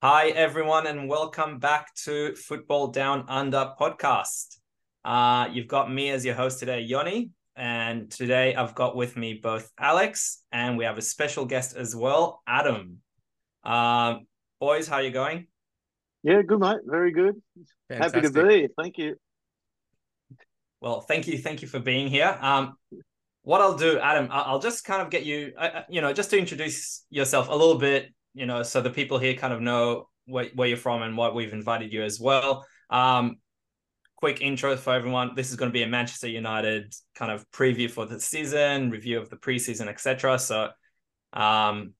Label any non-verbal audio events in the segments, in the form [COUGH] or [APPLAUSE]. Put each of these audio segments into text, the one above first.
Hi, everyone, and welcome back to Football Down Under podcast. Uh, you've got me as your host today, Yoni, and today I've got with me both Alex and we have a special guest as well, Adam. Uh, boys, how are you going? Yeah, good, mate. Very good. Fantastic. Happy to be here. Thank you. Well, thank you. Thank you for being here. Um, what I'll do, Adam, I'll just kind of get you, uh, uh, you know, just to introduce yourself a little bit, you know, so the people here kind of know where, where you're from and why we've invited you as well. Um, quick intro for everyone. This is going to be a Manchester United kind of preview for the season, review of the preseason, etc. So, um,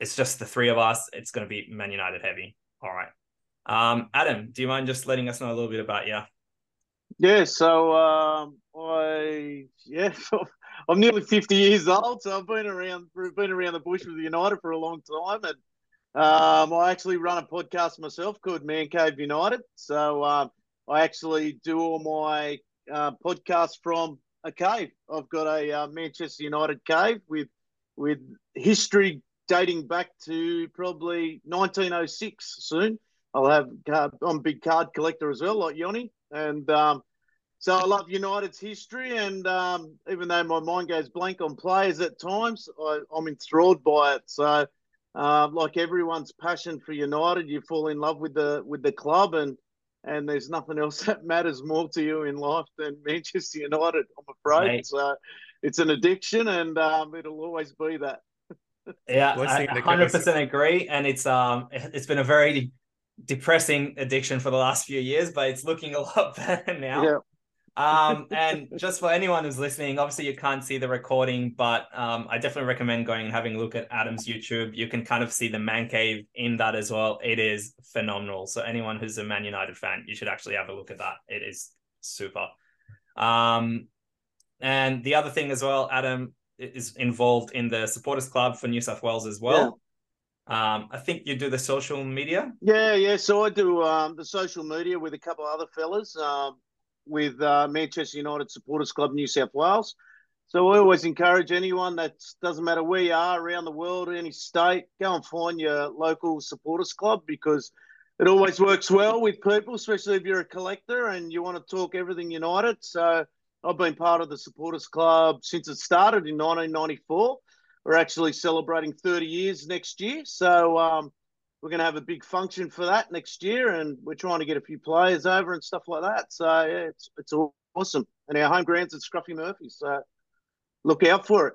it's just the three of us. It's going to be Man United heavy. All right. Um, Adam, do you mind just letting us know a little bit about you? Yeah. So, um, I yeah, [LAUGHS] I'm nearly 50 years old, so I've been around been around the bush with United for a long time, and um, I actually run a podcast myself called Man Cave United. So um, I actually do all my uh, podcasts from a cave. I've got a uh, Manchester United cave with with history dating back to probably 1906. Soon I'll have I'm a big card collector as well, like Yoni, and um, so I love United's history. And um, even though my mind goes blank on players at times, I, am enthralled by it. So uh, like everyone's passion for United, you fall in love with the with the club, and and there's nothing else [LAUGHS] that matters more to you in life than Manchester United. I'm afraid. Right. So it's an addiction, and um, it'll always be that. yeah, [LAUGHS] I 100% agree, and it's um it's been a very depressing addiction for the last few years, but it's looking a lot [LAUGHS] better now. Yeah. Um, [LAUGHS] and just for anyone who's listening, obviously you can't see the recording, but um, I definitely recommend going and having a look at Adam's YouTube. You can kind of see the man cave in that as well. It is phenomenal. So anyone who's a Man United fan, you should actually have a look at that. It is super. Um, and the other thing as well, Adam is involved in the supporters club for New South Wales as well. Yeah. Um, I think you do the social media. Yeah, yeah. So I do um, the social media with a couple of other fellas. Um, with uh, Manchester United Supporters Club New South Wales. So we always encourage anyone that doesn't matter where you are around the world, any state, go and find your local supporters club because it always works well with people, especially if you're a collector and you want to talk everything United. So I've been part of the supporters club since it started in 1994. We're actually celebrating 30 years next year. So um, we're going to have a big function for that next year, and we're trying to get a few players over and stuff like that. So yeah, it's it's awesome. And our home ground's at Scruffy Murphy, so look out for it.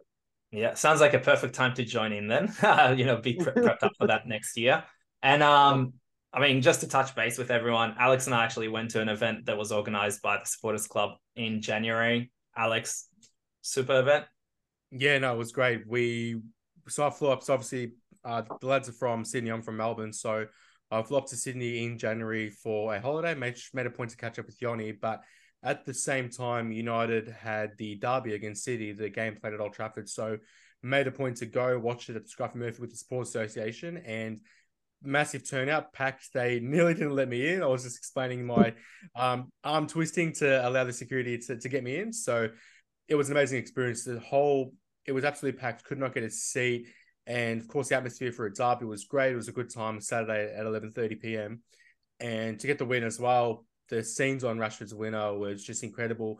Yeah, sounds like a perfect time to join in then. [LAUGHS] you know, be prepped up for that next year. And um, I mean, just to touch base with everyone, Alex and I actually went to an event that was organized by the Supporters Club in January. Alex, super event. Yeah, no, it was great. We so I flew up. So obviously, uh, the lads are from Sydney. I'm from Melbourne, so I flew up to Sydney in January for a holiday. Made made a point to catch up with Yoni, but at the same time, United had the derby against City. The game played at Old Trafford, so made a point to go watch it at Scruffy Murphy with the Sports Association and massive turnout, packed. They [LAUGHS] nearly didn't let me in. I was just explaining my um, arm twisting to allow the security to, to get me in. So it was an amazing experience. The whole it was absolutely packed. Could not get a seat. And of course, the atmosphere for a derby was great. It was a good time Saturday at 11:30 p.m. And to get the win as well, the scenes on Rashford's winner was just incredible.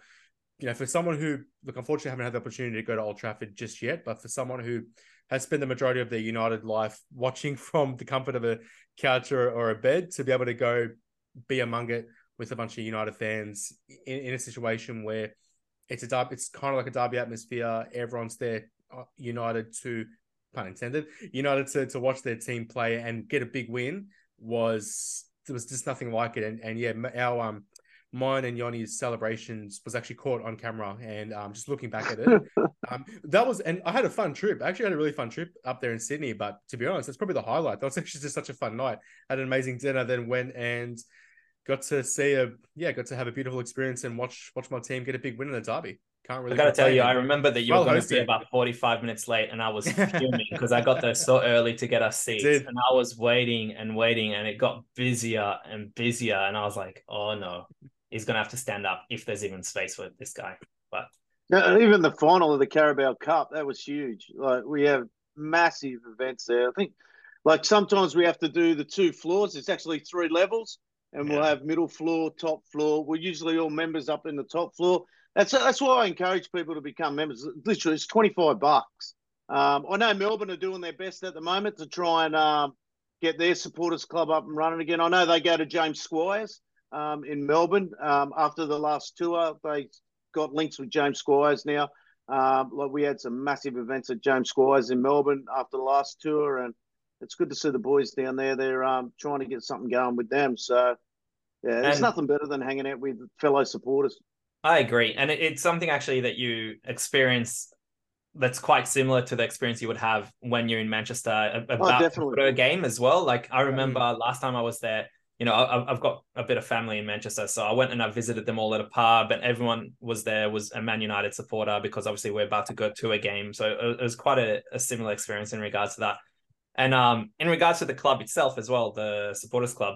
You know, for someone who, look, unfortunately, haven't had the opportunity to go to Old Trafford just yet, but for someone who has spent the majority of their United life watching [LAUGHS] from the comfort of a couch or, or a bed, to be able to go be among it with a bunch of United fans in, in a situation where it's a derby, it's kind of like a derby atmosphere. Everyone's there, uh, united to pun intended, United to, to watch their team play and get a big win was there was just nothing like it. And and yeah, our um mine and Yoni's celebrations was actually caught on camera and um just looking back at it. [LAUGHS] um that was and I had a fun trip. I actually had a really fun trip up there in Sydney, but to be honest, that's probably the highlight. That was [LAUGHS] actually just such a fun night. Had an amazing dinner, then went and got to see a yeah, got to have a beautiful experience and watch watch my team get a big win in the derby. Can't really. I gotta tell you, I remember that you well, were going to be about forty-five minutes late, and I was [LAUGHS] fuming because I got there so early to get us seats, Did. and I was waiting and waiting, and it got busier and busier, and I was like, "Oh no, he's gonna have to stand up if there's even space for this guy." But now, even the final of the Carabao Cup that was huge. Like we have massive events there. I think like sometimes we have to do the two floors. It's actually three levels, and yeah. we'll have middle floor, top floor. We're usually all members up in the top floor. That's that's why I encourage people to become members. Literally, it's twenty five bucks. Um, I know Melbourne are doing their best at the moment to try and um, get their supporters club up and running again. I know they go to James Squires um, in Melbourne um, after the last tour. They got links with James Squires now. Um, like we had some massive events at James Squires in Melbourne after the last tour, and it's good to see the boys down there. They're um, trying to get something going with them. So, yeah, there's and nothing better than hanging out with fellow supporters. I agree, and it's something actually that you experience that's quite similar to the experience you would have when you're in Manchester oh, about oh, a game as well. Like I remember last time I was there, you know, I, have got a bit of family in Manchester, so I went and I visited them all at a pub, and everyone was there was a Man United supporter because obviously we're about to go to a game, so it was quite a, a similar experience in regards to that. And um, in regards to the club itself as well, the supporters club,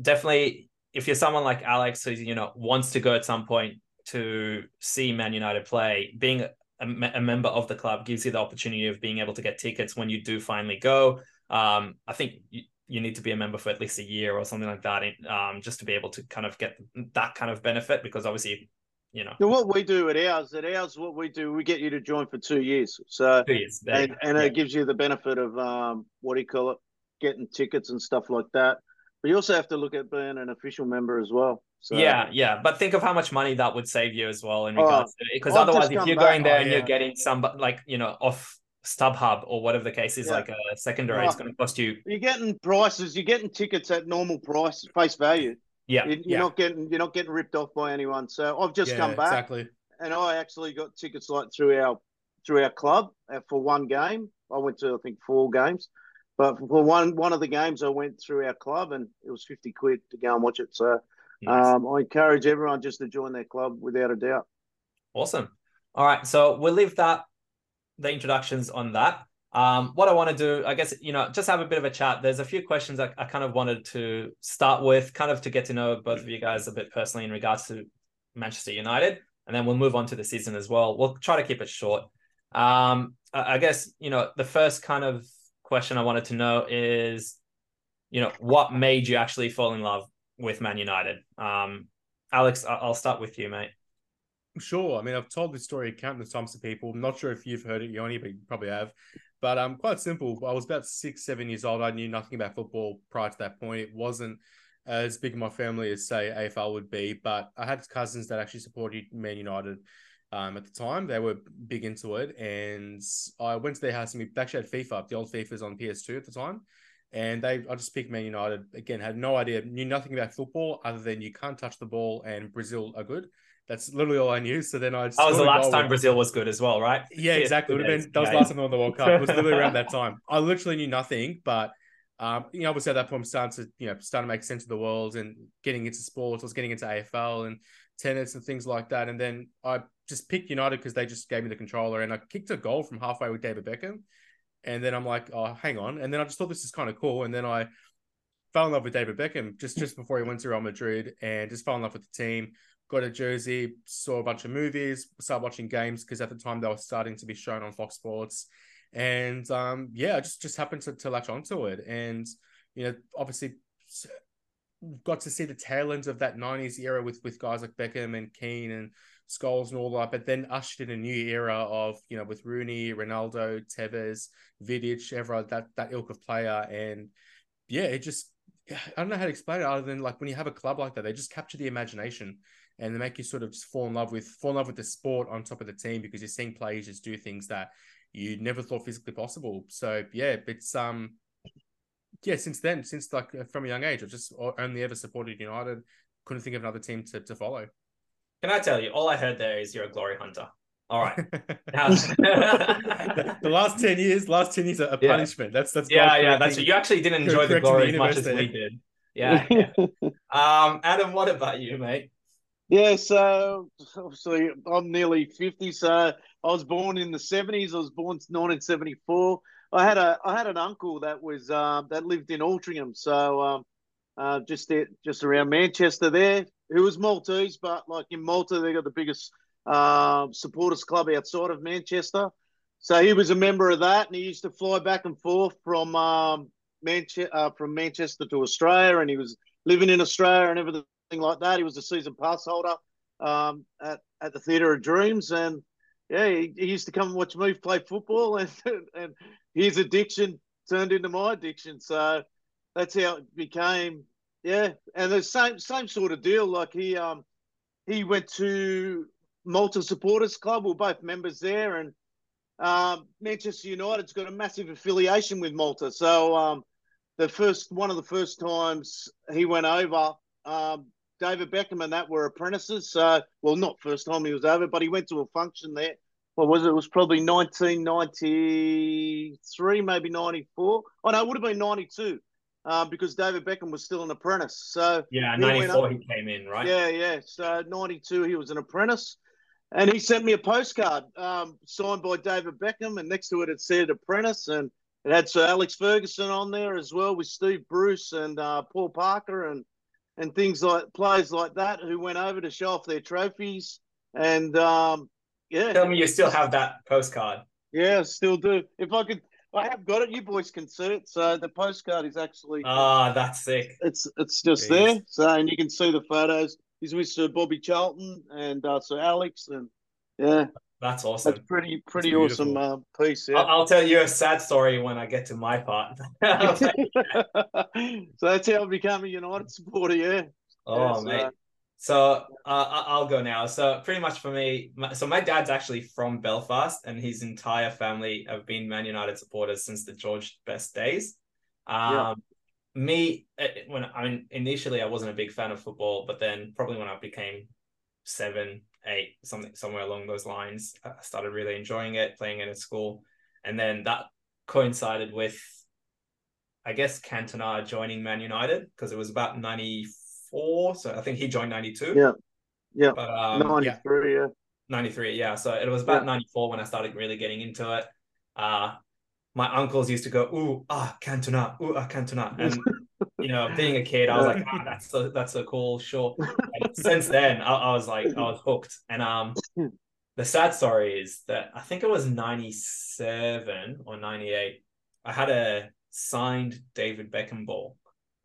definitely if you're someone like Alex who you know wants to go at some point to see Man United play, being a, a, member of the club gives you the opportunity of being able to get tickets when you do finally go. Um, I think you, you, need to be a member for at least a year or something like that, um, just to be able to kind of get that kind of benefit. Because obviously, you know. what we do at ours, at ours, what we do, we get you to join for two years. So two years, and, and yeah. it gives you the benefit of um, what do you call it, getting tickets and stuff like that. But you also have to look at being an official member as well. So, yeah, yeah, but think of how much money that would save you as well in oh, regards to because otherwise, if you're going there oh, and yeah. you're getting some like you know off StubHub or whatever the case is, yeah. like a secondary, it's going to cost you. You're getting prices. You're getting tickets at normal price, face value. Yeah, you're, yeah. not getting you're not getting ripped off by anyone. So I've just come back exactly, and I actually got tickets like through our through our club uh, for one game. I went to I think four games, but for one one of the games I went through our club and it was fifty quid to go and watch it. So yes. um, I encourage everyone just to join their club without a doubt. Awesome. All right, so we'll leave that the introductions on that. Um, what I want to do, I guess, you know, just have a bit of a chat. There's a few questions I, I kind of wanted to start with, kind of to get to know both of you guys a bit personally in regards to Manchester United, and then we'll move on to the season as well. We'll try to keep it short. Um, I, I guess, you know, the first kind of question I wanted to know is, you know, what made you actually fall in love with Man United? Um, Alex, I'll start with you, mate. Sure. I mean, I've told this story countless times to people. I'm not sure if you've heard it, Yoni, but you probably have. But um, quite simple. I was about six, seven years old. I knew nothing about football prior to that point. It wasn't as big in my family as say AFL would be, but I had cousins that actually supported Man United um, at the time. They were big into it, and I went to their house and we actually had FIFA, the old FIFA's on PS2 at the time. And they, I just picked Man United again. Had no idea, knew nothing about football other than you can't touch the ball and Brazil are good. That's literally all I knew. So then I. That was the last time with... Brazil was good as well, right? Yeah, exactly. Have been that was last time they won the World Cup. It was literally around that [LAUGHS] time. I literally knew nothing, but um, you know, obviously at that point, I'm starting to you know starting to make sense of the world and getting into sports. I was getting into AFL and tennis and things like that. And then I just picked United because they just gave me the controller and I kicked a goal from halfway with David Beckham. And then I'm like, oh, hang on. And then I just thought this is kind of cool. And then I fell in love with David Beckham just just before he went to Real Madrid and just fell in love with the team got a jersey, saw a bunch of movies, started watching games because at the time they were starting to be shown on Fox Sports. And um, yeah, I just just happened to, to latch onto it. And, you know, obviously got to see the tail ends of that 90s era with with guys like Beckham and Keane and Scholes and all that, but then ushered in a new era of, you know, with Rooney, Ronaldo, Tevez, Vidic, ever that that ilk of player. And yeah, it just I don't know how to explain it other than like when you have a club like that, they just capture the imagination and they make you sort of just fall in love with fall in love with the sport on top of the team because you're seeing players just do things that you never thought physically possible. So yeah, it's um yeah, since then, since like from a young age, I've just only ever supported United. Couldn't think of another team to, to follow. Can I tell you, all I heard there is you're a glory hunter. All right. [LAUGHS] Now, the, the, last ten years, last ten years are a punishment. Yeah. That's that's yeah, yeah. That's you actually didn't enjoy the glory as much as we did. Yeah. yeah. [LAUGHS] um, Adam, what about you, mate? Yeah, so obviously I'm nearly 50, so I was born in the 70s. I was born 1974. I had a I had an uncle that was uh, that lived in Altrincham, so um, uh, just there, just around Manchester there. Who was Maltese, but like in Malta, they got the biggest uh, supporters club outside of Manchester. so he was a member of that, and he used to fly back and forth from um, Manchester uh, from Manchester to Australia, and he was living in Australia and everything like that. He was a season pass holder um, at at the Theatre of Dreams, and yeah, he, he, used to come and watch me play football, [LAUGHS] and and his addiction turned into my addiction. So that's how it became. Yeah, and the same same sort of deal. Like he um he went to Malta Supporters Club. We're both members there, and um, Manchester United's got a massive affiliation with Malta. So um, the first one of the first times he went over, um, David Beckham and that were apprentices. So well, not first time he was over, but he went to a function there. What was it? It was probably 1993, maybe 94. Oh no, it would have been 92. Um, because David Beckham was still an apprentice. So yeah, ninety four he, came in, right? Yeah, yeah. So ninety two he was an apprentice, and he sent me a postcard um, signed by David Beckham, and next to it it said apprentice, and it had Sir Alex Ferguson on there as well with Steve Bruce and uh, Paul Parker and and things like players like that who went over to show off their trophies. And um, yeah, tell me you still have that postcard. Yeah, still do. If I could, I have got it. You boys can see it. So the postcard is actually ah, oh, that's sick. It's it's just Jeez. there. So and you can see the photos he's with Sir Bobby Charlton and uh, Sir Alex, and yeah, that's awesome. That's pretty pretty that's awesome uh, piece. Yeah. I'll, I'll, tell you a sad story when I get to my part. [LAUGHS] [LAUGHS] so that's how I became a United supporter. Yeah. Oh yeah, mate. So uh, I'll go now. So pretty much for me, my, so my dad's actually from Belfast, and his entire family have been Man United supporters since the George Best days. Um, yeah me eh, when I mean initially I wasn't a big fan of football, but then probably when I became seven, eight, something somewhere along those lines, I started really enjoying it, playing it at school, and then that coincided with, I guess Cantona joining Man United because it was about ninety four. So I think he joined ninety two. Yeah, yeah, but um, ninety three. Yeah. 93 yeah so it was about yeah. 94 when i started really getting into it uh my uncles used to go, ooh, ah, Cantona, ooh, ah, Cantona. [LAUGHS] And, you know, being a kid, I was like, ah, that's a, that's a cool show. And [LAUGHS] since then, I, I, was like, I was hooked. And um, [LAUGHS] the sad story is that I think it was 97 or 98. I had a signed David Beckham ball.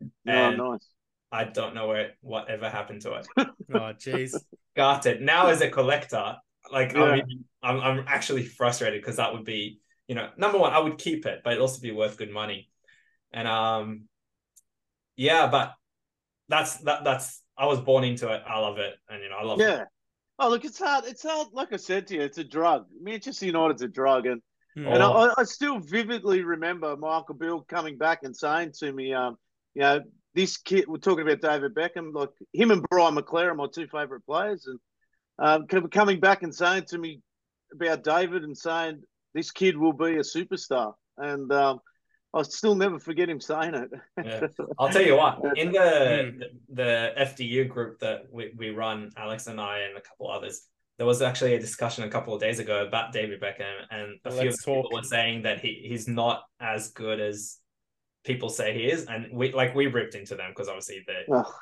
Oh, and oh, nice. I don't know where whatever happened to it. [LAUGHS] oh, jeez. Got it. Now as a collector, like yeah. I mean, I'm, I'm actually frustrated because that would be you know, number one, I would keep it, but it'd also be worth good money. And um, yeah, but that's that that's I was born into it. I love it, and you know, I love yeah. it. Oh, look, it's hard. It's hard. Like I said to you, it's a drug. Manchester United's a drug, and oh. and I, I, still vividly remember my uncle Bill coming back and saying to me, um, you know, this kid. We're talking about David Beckham, like him and Brian McClair are my two favourite players, and um, coming back and saying to me about David and saying, this kid will be a superstar. And um, I'll still never forget him saying it. yeah. [LAUGHS] I'll tell you what, in the hmm. the FDU group that we, we run, Alex and I and a couple others, there was actually a discussion a couple of days ago about David Beckham, and a few people were saying that he, he's not as good as people say he is, and we like we ripped into them because obviously the oh.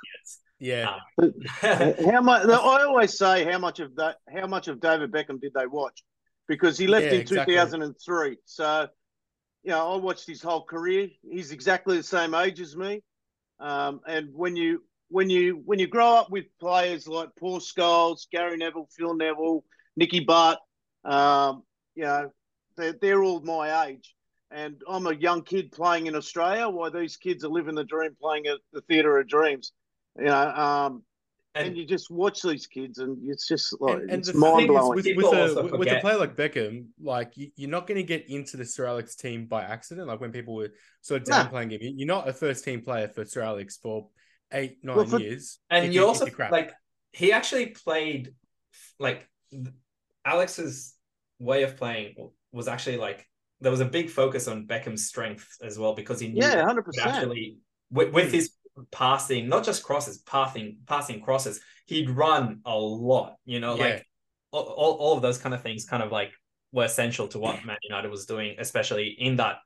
yeah. Um, [LAUGHS] how much? I always say how much of that, how much of David Beckham did they watch? because he left yeah, in exactly. 2003. So, you know, I watched his whole career. He's exactly the same age as me. Um, and when you when you when you grow up with players like Paul Scholes, Gary Neville, Phil Neville, Nicky Butt, um, you know, they're, they're all my age. And I'm a young kid playing in Australia Why these kids are living the dream playing at the Theatre of Dreams. You know, um, and, and, you just watch these kids, and it's just like and, and it's mind blowing. With, with, a, with a player like Beckham, like you're not going to get into the Sir Alex team by accident. Like when people were sort of downplaying nah. him, you're not a first team player for Sir Alex for eight, nine well, for, years. And you also like he actually played like Alex's way of playing was actually like there was a big focus on Beckham's strength as well because he knew yeah, hundred percent actually with, with his passing, not just crosses, passing, passing crosses. He'd run a lot, you know, yeah. like all, all of those kind of things kind of like were essential to what Man United was doing, especially in that.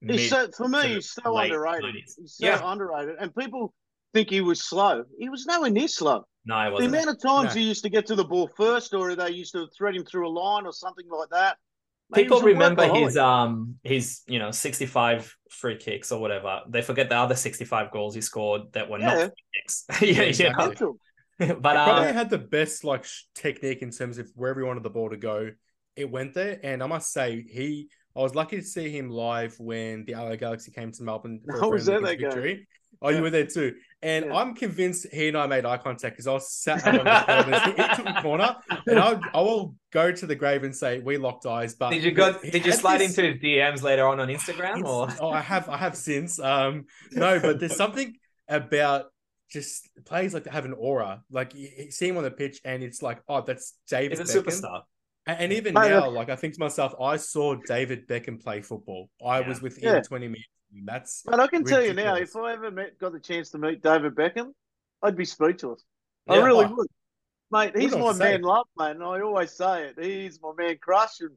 He's so, for me, he's so underrated. 90s. He's so yeah. underrated. And people think he was slow. He was nowhere near slow. No, I wasn't. The amount of times no. he used to get to the ball first, or they used to thread him through a line or something like that. People remember his um his you know 65 free kicks or whatever. They forget the other 65 goals he scored that were yeah. not free kicks. [LAUGHS] yeah, exactly. but uh, probably had the best like technique in terms of wherever he wanted the ball to go, it went there. And I must say, he I was lucky to see him live when the LA Galaxy came to Melbourne for a was there victory. Oh, yeah. you were there too. And yeah. I'm convinced he and I made eye contact because I was sat on the corner. he, he took a corner, and I, I will go to the grave and say we locked eyes. But did you go? Did you slide this... into his DMs later on on Instagram? Or oh, I have, I have since. Um, no, but there's something about just players like to have an aura. Like you see him on the pitch, and it's like, oh, that's David. He's a Beckham. superstar. And, and even now, like I think to myself, I saw David Beckham play football. I yeah. was within yeah. 20 minutes that's and I can ridiculous. tell you now, if I ever met, got the chance to meet David Beckham, I'd be speechless. Yeah, I really would, mate. He's my man love, mate. And I always say it. He's my man crush, and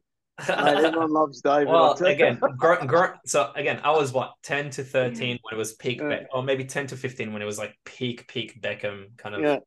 mate, [LAUGHS] everyone loves David. Well, again, [LAUGHS] gr- gr- so again, I was what ten to thirteen when it was peak, yeah. Be- or maybe ten to fifteen when it was like peak, peak Beckham kind of. Yeah.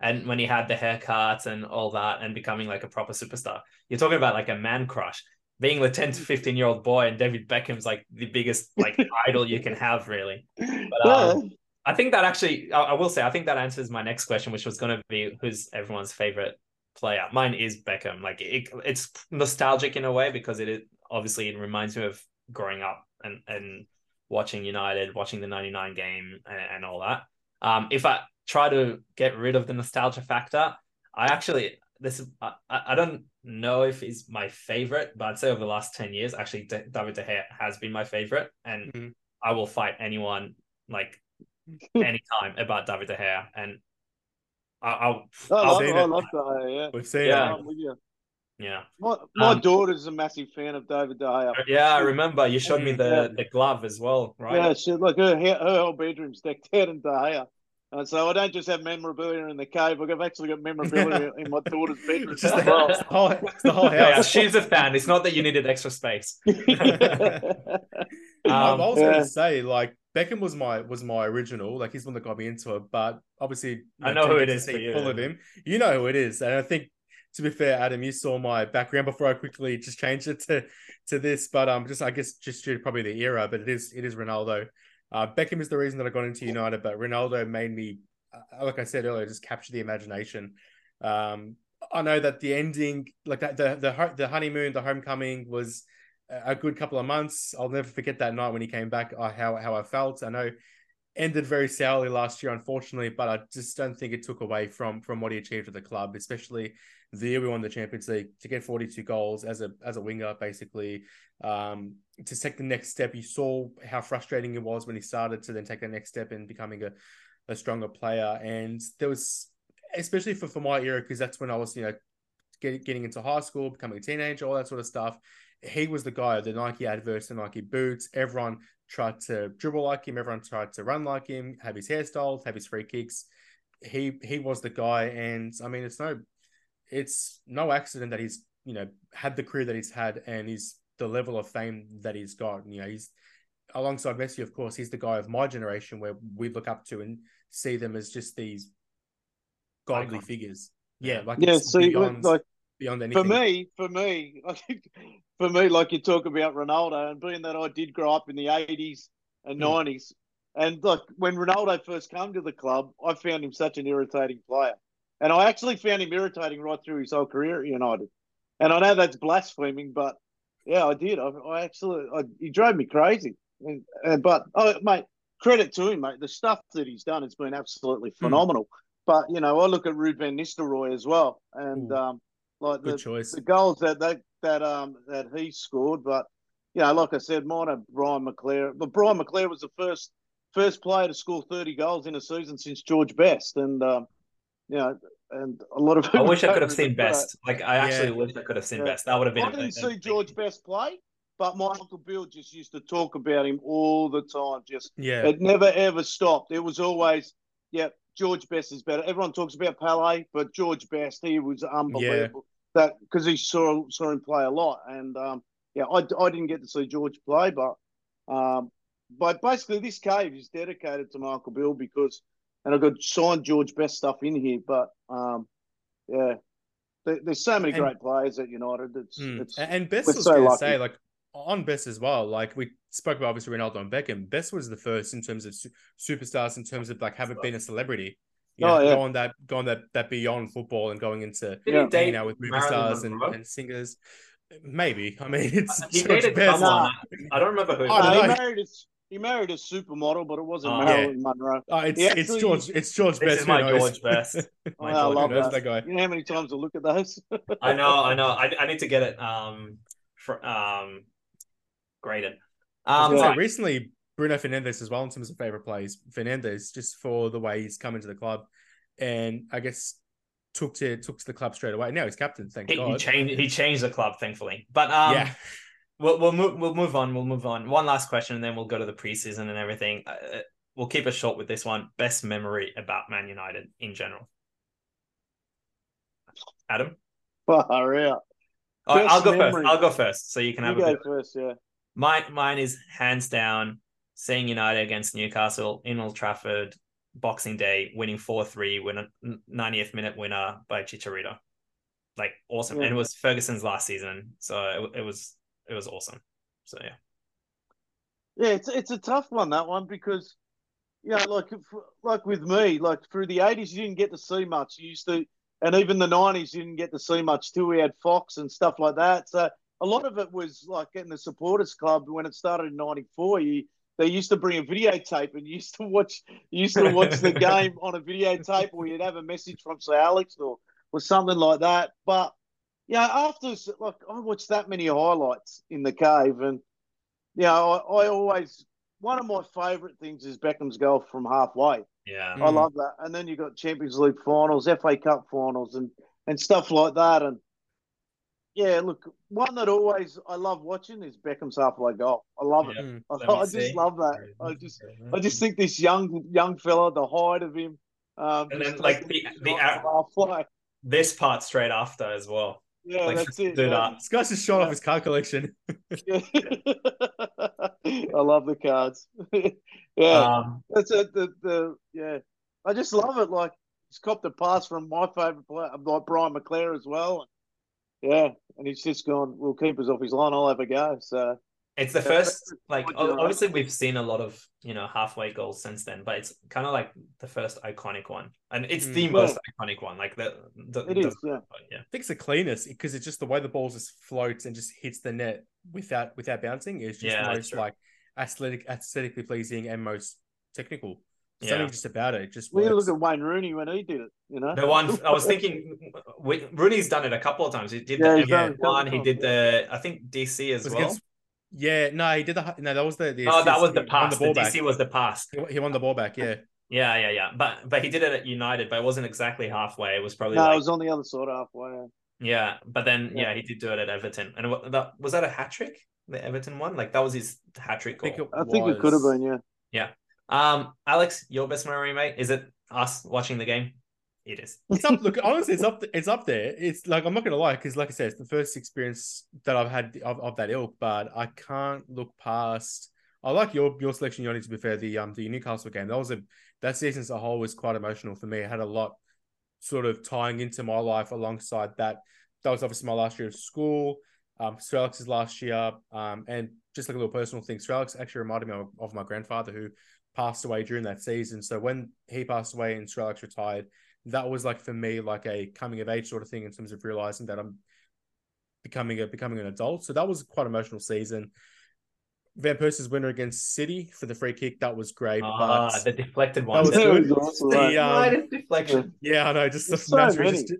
And when he had the haircut and all that, and becoming like a proper superstar, you're talking about like a man crush being the 10 to 15 year old boy and David Beckham's like the biggest like [LAUGHS] idol you can have really. But um, I think that actually I, I, will say I think that answers my next question, which was gonna be who's everyone's favorite player. Mine is Beckham. Like it, it's nostalgic in a way because it is obviously it reminds me of growing up and and watching United, watching the 99 game and, and all that. Um, if I try to get rid of the nostalgia factor, I actually this I, I don't know if he's my favorite, but I'd say over the last 10 years, actually David De Gea has been my favorite. And mm-hmm. I will fight anyone like [LAUGHS] anytime about David De Gea. And I, will I love, I love that. Yeah. We've seen yeah. it. Yeah. My, my um, daughter's a massive fan of David De Gea. Yeah, I remember you showed me the, yeah. the glove as well, right? Yeah, she, like her, her whole bedroom's decked out in De Gea. And so I don't just have memorabilia in the cave. I've actually got memorabilia [LAUGHS] in my daughter's bedroom as well. It's [LAUGHS] the whole, it's the whole [LAUGHS] house. Yeah, she's a fan. It's not that you needed extra space. um, I was yeah. going to say, like Beckham was my was my original. Like he's one that got me into it. But obviously, you know, I know who it is. For you. Full of him. You know who it is, and I think to be fair, Adam, you saw my background before I quickly just changed it to to this. But um, just I guess just due to probably the era, but it is it is Ronaldo. Uh, Beckham is the reason that I got into United, but Ronaldo made me, uh, like I said earlier, just capture the imagination. Um, I know that the ending, like that, the the the honeymoon, the homecoming was a good couple of months. I'll never forget that night when he came back. Uh, how how I felt. I know ended very sourly last year, unfortunately, but I just don't think it took away from from what he achieved at the club, especially the year we won the Champions League to get 42 goals as a as a winger, basically. Um, to take the next step, you saw how frustrating it was when he started to then take the next step in becoming a, a stronger player. And there was, especially for, for my era, because that's when I was, you know, get, getting into high school, becoming a teenager, all that sort of stuff. He was the guy, the Nike adverts, the Nike boots. Everyone tried to dribble like him. Everyone tried to run like him, have his hairstyles, have his free kicks. He he was the guy, and I mean, it's no it's no accident that he's you know had the career that he's had and he's the level of fame that he's got. You know, he's alongside Messi, of course, he's the guy of my generation where we look up to and see them as just these godly figures. Yeah, like yeah, see, beyond, like beyond anything. For me, for me, [LAUGHS] for me, like you talk about Ronaldo, and being that I did grow up in the eighties and hmm. nineties, mm. and like when Ronaldo first came to the club, I found him such an irritating player. And I actually found him irritating right through his whole career at United. And I know that's blaspheming, but yeah, I did. I, I actually, I, he drove me crazy. And, and, but, oh, mate, credit to him, mate. The stuff that he's done has been absolutely hmm. phenomenal. Mm. But, you know, I look at Ruud van Nistelrooy as well. And, Ooh, um, like the, the, goals that, that, that, um, that he scored. But, you know, like I said, mine are Brian McClair. But Brian McClair was the first first player to score 30 goals in a season since George Best. And, um, you know, and a lot of I wish I could have seen Best. Like I actually yeah. wish I could have seen yeah. Best. That would have been. I didn't a, see George Best play, but my uncle Bill just used to talk about him all the time. Just yeah, it never ever stopped. It was always yeah. George Best is better. Everyone talks about Pele, but George Best, he was unbelievable. Yeah. That because he saw saw him play a lot, and um, yeah, I, I didn't get to see George play, but um, but basically this cave is dedicated to Michael Bill because and I've got signed George Best stuff in here. But um, yeah, there's so many and, great players at United. It's, mm, it's and Best was so going to say like on Best as well. Like we spoke about obviously Ronaldo and Beckham. Best was the first in terms of su- superstars in terms of like having been a celebrity. You know, oh, yeah. going that going that that beyond football and going into yeah. you know with movie stars and, and singers. Maybe. I mean, it's he dated someone. I don't remember who. Oh, he married his he married a supermodel, but it wasn't oh, Marilyn yeah. Monroe. Oh, it's, actually, it's George. It's George this Best. Is my George Best. [LAUGHS] my oh, I love that. that. guy. You know how many times I look at those? [LAUGHS] I know, I know. I, I need to get it um for um graded. Um, yeah. recently Bruno Fernandes as well in terms of favorite plays. Fernandes just for the way he's come into the club, and I guess took to took to the club straight away. Now he's captain. Thank he, God. He changed. He changed the club, thankfully. But um, yeah. We'll we'll move we'll move on. We'll move on. One last question, and then we'll go to the preseason and everything. Uh, we'll keep it short with this one. Best memory about Man United in general. Adam. Far out. I'll go memory. first. I'll go first, so you can have you a go first. Yeah. Mine mine is hands down seeing United against Newcastle in Old Trafford, Boxing Day, winning four three, win a 90th minute winner by Chicharito. Like awesome, yeah. and it was Ferguson's last season, so it, it was it was awesome. So yeah. Yeah, it's it's a tough one that one because, you know, like like with me, like through the eighties you didn't get to see much. You used to, and even the nineties you didn't get to see much too. We had Fox and stuff like that. So a lot of it was like getting the supporters club when it started in '94. You they used to bring a videotape and you used to watch you used to watch the [LAUGHS] game on a videotape, or you'd have a message from say Alex or or something like that. But yeah, after like I watched that many highlights in the cave, and you know, I, I always one of my favourite things is Beckham's goal from halfway. Yeah, I mm. love that. And then you've got Champions League finals, FA Cup finals, and and stuff like that. And yeah, look, one that always I love watching is Beckham's halfway goal. I love yeah. it. I, I, just love that. I just I just think this young young fella, the height of him, um, and then like the the halfway. this part straight after as well. Yeah, like, that's it. Do that. This guy's just showing off his card collection. [LAUGHS] I love the cards. [LAUGHS] yeah, um, that's it. The, the yeah, I just love it. Like he's copped a pass from my favorite player, like Brian McClair as well. Yeah, and he's just gone. We'll keep us off his line. I'll have a go. So it's the first, like, obviously we've seen a lot of, you know, halfway goals since then, but it's kind of like the first iconic one. And it's mm. the most iconic one. Like, the, the it is, yeah. yeah. I think it's the cleanest because it's just the way the ball just floats and just hits the net without without bouncing is just yeah, most like aesthetic, aesthetically pleasing and most technical. Yeah. Something just about it. Just we look at Wayne Rooney when he did it. You know, the one [LAUGHS] I was thinking, Rooney's done it a couple of times. He did yeah, the yeah. one. He did the I think DC as well. Against, yeah, no, he did the no. That was the, the oh, that was the pass. The, the DC was the pass. He, he, won the ball back. Yeah. Yeah, yeah, yeah. But but he did it at United, but it wasn't exactly halfway. It was probably no, like, it was on the other side halfway. Yeah, but then yeah. yeah, he did do it at Everton, and it, that was that a hat trick, the Everton one. Like that was his hat trick goal. I think it, I think it could have been. Yeah. Yeah. Um, Alex, your best memory, mate, is it us watching the game? It is. It's up. Look, honestly, it's up. It's up there. It's like I'm not gonna lie, because like I said, it's the first experience that I've had of, of that ilk. But I can't look past. I like your your selection, Yoni. To be fair, the um the Newcastle game that was a that season as a whole was quite emotional for me. It had a lot sort of tying into my life alongside that. That was obviously my last year of school. Um, Sir Alex's last year. Um, and just like a little personal thing, Sir Alex actually reminded me of, of my grandfather who passed away during that season. So when he passed away and Sir Alex retired that was like for me like a coming of age sort of thing in terms of realizing that I'm becoming a becoming an adult. So that was quite emotional season. Van Persie's winner against City for the free kick that was great. Ah, the deflected one. That was good. [LAUGHS] the, um, deflection. Yeah, I know. Just the so just,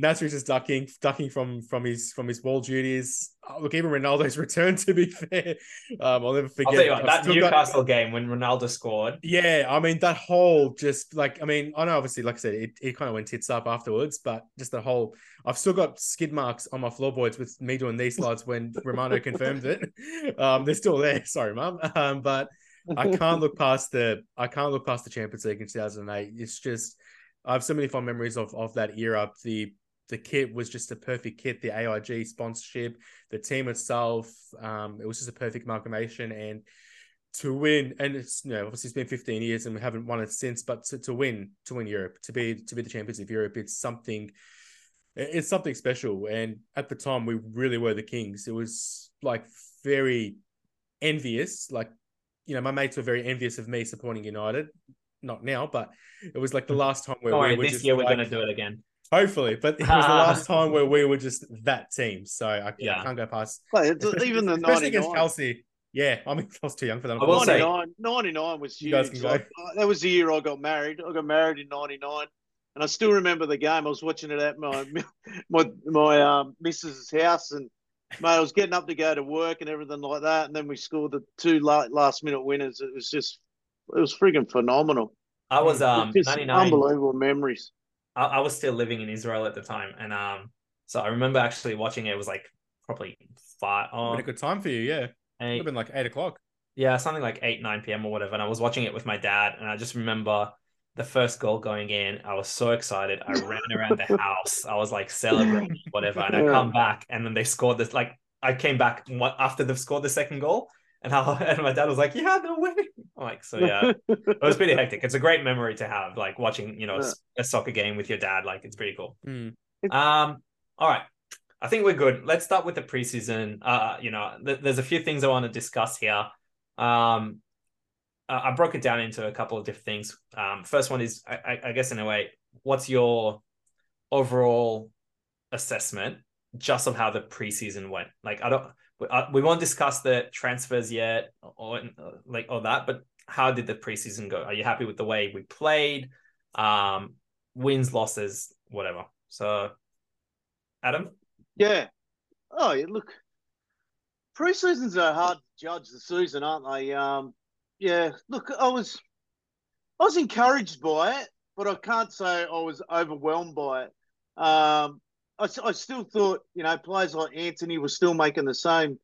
Nasri just ducking, ducking from from his from his ball duties. Oh, look, even Ronaldo's [LAUGHS] return. To be fair, um, I'll never forget I'll what, that Newcastle got... game when Ronaldo scored. Yeah, I mean that whole just like I mean I know obviously like I said it, it kind of went tits up afterwards, but just the whole I've still got skid marks on my floorboards with me doing these slides when Romano [LAUGHS] confirmed it. [LAUGHS] Um, they're still there. Sorry, mum. Um, but I can't look past the I can't look past the Champions League in 2008. It's just I have so many fond memories of of that era. Up the the kit was just a perfect kit. The AIG sponsorship, the team itself, um, it was just a perfect amalgamation. And to win, and it's you know obviously it's been 15 years and we haven't won it since, but to, to win, to win Europe, to be to be the champions of Europe, it's something. it's something special. And at the time, we really were the kings. It was like very envious. Like, you know, my mates were very envious of me supporting United. Not now, but it was like the last time where we were this year we're like, to do it again. Hopefully, but it was the last time where we were just that team. So I, yeah. I can't go past. Hey, even the especially against Chelsea. Yeah, I mean, [LAUGHS] I was too young for them. I will 99, say, 99 was huge. You guys can go. Like, uh, that was the year I got married. I got married in 99. And I still remember the game. I was watching it at [LAUGHS] my my my um, missus's house, and mate, I was getting up to go to work and everything like that. And then we scored the two last, last minute winners. It was just, it was freaking phenomenal. I was um was 99, unbelievable memories. I, I, was still living in Israel at the time, and um, so I remember actually watching it. it was like probably five. Oh, been a good time for you, yeah. Eight, it been like eight o'clock. Yeah, something like eight nine p.m. or whatever. And I was watching it with my dad, and I just remember the first goal going in. I was so excited. I ran [LAUGHS] around the house. I was like celebrating whatever, and I come back, and then they scored this. Like I came back after they've scored the second goal, and how [LAUGHS] and my dad was like, "Yeah, no way." I'm like, so yeah, [LAUGHS] it was pretty hectic. It's a great memory to have, like watching, you know, yeah. a soccer game with your dad. Like, it's pretty cool. Mm. Um, all right, I think we're good. Let's start with the preseason. Uh, you know, th- there's a few things I want to discuss here. Um, uh, I broke it down into a couple of different things. Um, first one is, I, I guess, in a way, what's your overall assessment just of how the preseason went? Like, I don't uh, we won't discuss the transfers yet or like all that, but how did the preseason go? Are you happy with the way we played? Um, wins, losses, whatever. So, Adam. Yeah. Oh, yeah, look. Preseasons are hard to judge the season, aren't they? Um, yeah. Look, I was, I was encouraged by it, but I can't say I was overwhelmed by it. Um, I, I still thought, you know, players like Antony were still making the same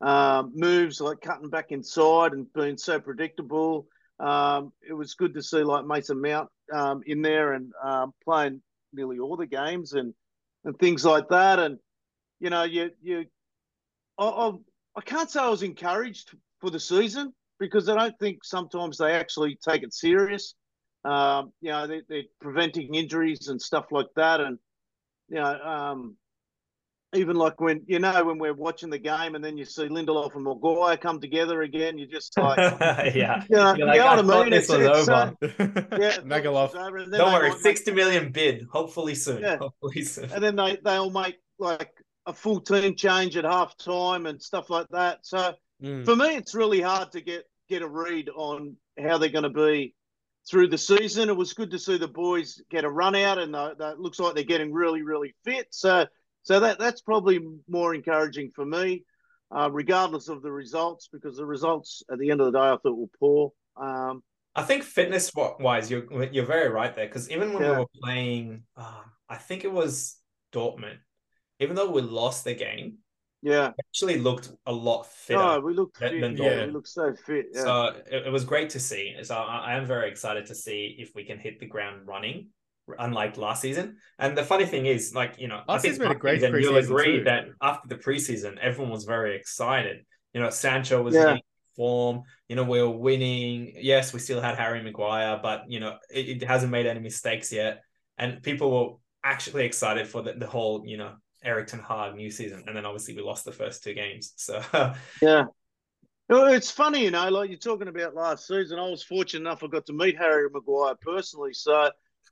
um, moves, like cutting back inside and being so predictable. Um, it was good to see like Mason Mount um, in there and um, playing nearly all the games and and things like that. And you know, you you, I, I, I can't say I was encouraged for the season because I don't think sometimes they actually take it serious. Um, you know, they, are preventing injuries and stuff like that, and you know, um, even like when you know when we're watching the game and then you see Lindelof and Maguire come together again, you're just [LAUGHS] like, yeah, you know, you like, know what I mean? It's, it's, uh, [LAUGHS] yeah, [LAUGHS] Megalov. Don't worry, sixty million bid, hopefully soon. Yeah. Hopefully soon. And then they they'll make like a full team change at half time and stuff like that. So mm. for me, it's really hard to get get a read on how they're going to be through the season. It was good to see the boys get a run out, and it looks like they're getting really, really fit. So, so that that's probably more encouraging for me, uh, regardless of the results, because the results at the end of the day I thought were poor. Um, I think fitness wise, you're you're very right there. Because even when yeah. we were playing, uh, I think it was Dortmund, even though we lost the game, yeah, actually looked a lot fitter. Oh, we looked fit. Than yeah, we looked so fit. Yeah. So it, it, was great to see. So I, I am very excited to see if we can hit the ground running, unlike last season. And the funny thing is, like you know, last I think been a great season, you'll agree too. that after the preseason, everyone was very excited. You know, Sancho was yeah. form. You know, we were winning. Yes, we still had Harry Maguire, but you know, it, it hasn't made any mistakes yet. And people were actually excited for the, the whole, you know, Erik ten Hag new season, and then obviously we lost the first two games. So yeah, it's funny, you know, like you're talking about last season. I was fortunate enough I got to meet Harry Maguire personally, so.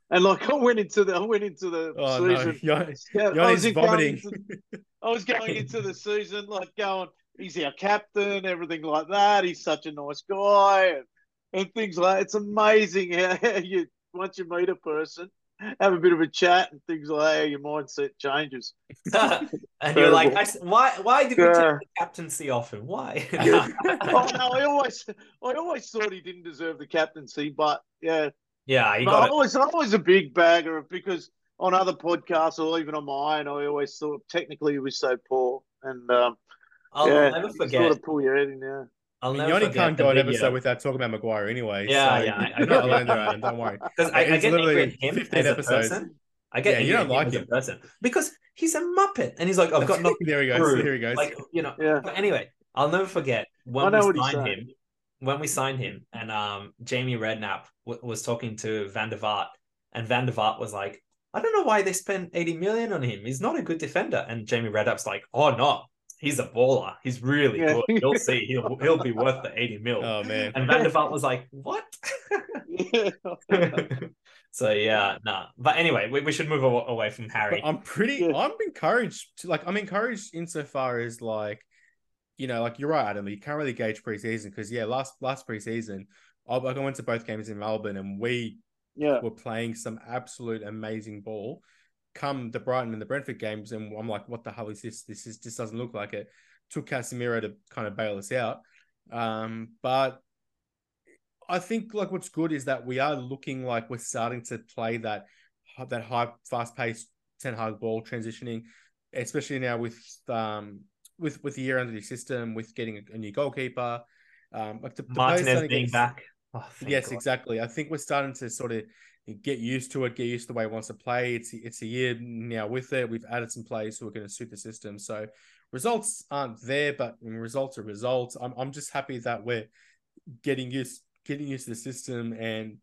And like I went into the, I went into the oh, season. No. yeah, I was vomiting. Into, [LAUGHS] I was going into the season like going, he's our captain, everything like that. He's such a nice guy, and, and things like. That. It's amazing how [LAUGHS] you once you meet a person, have a bit of a chat and things like that, your mindset changes. [LAUGHS] and you're like, I, why why did we take the captaincy off him? Why? [LAUGHS] [LAUGHS] oh, no, I always I always thought he didn't deserve the captaincy, but yeah. Yeah, you got I was I was a big bagger because on other podcasts or even on mine, I always thought technically he was so poor. And um, I'll yeah, never forget. Sort of pull your head in there. I'll never you only can't go an episode without talking about Maguire anyway. Yeah, so yeah. I, I not alone there, Adam. Don't worry. [LAUGHS] Because I, I, get angry at him as a episodes. person. I get yeah, you don't like him, him. person because he's a muppet, and he's like, I've got [LAUGHS] nothing. there he goes. Here he goes. Like you know. Yeah. But anyway, I'll never forget when we signed him. When we signed him, and um, Jamie Redknapp w- was talking to Van der Vaart, and Van der Vaart was like, I don't know why they spent 80 million on him. He's not a good defender. And Jamie Redknapp's like, oh no, he's a baller. He's really yeah. good. You'll see. He'll [LAUGHS] he'll be worth the 80 mil. Oh man. And Van der Vaart was like, what? [LAUGHS] [LAUGHS] so yeah, nah. But anyway, we, we should move away from Harry. But I'm pretty. I'm encouraged to, like I'm encouraged insofar as like you know, like you're right, Adam. You can't really gauge preseason because yeah, last last preseason, I, like I went to both games in Melbourne and we yeah. were playing some absolute amazing ball. Come the Brighton and the Brentford games, and I'm like, what the hell is this? This is this doesn't look like it. Took Casemiro to kind of bail us out. Um, but I think like what's good is that we are looking like we're starting to play that that high, fast paced Ten Hag ball transitioning, especially now with um with with the year under the system, with getting a, a new goalkeeper. Um, like the, the Martinez being back. Oh, yes, God. exactly. I think we're starting to sort of get used to it, get used to the way it wants to play. It's it's a year now with it. We've added some players who are going to suit the system. So results aren't there, but results are results. I'm I'm just happy that we're getting used getting used to the system and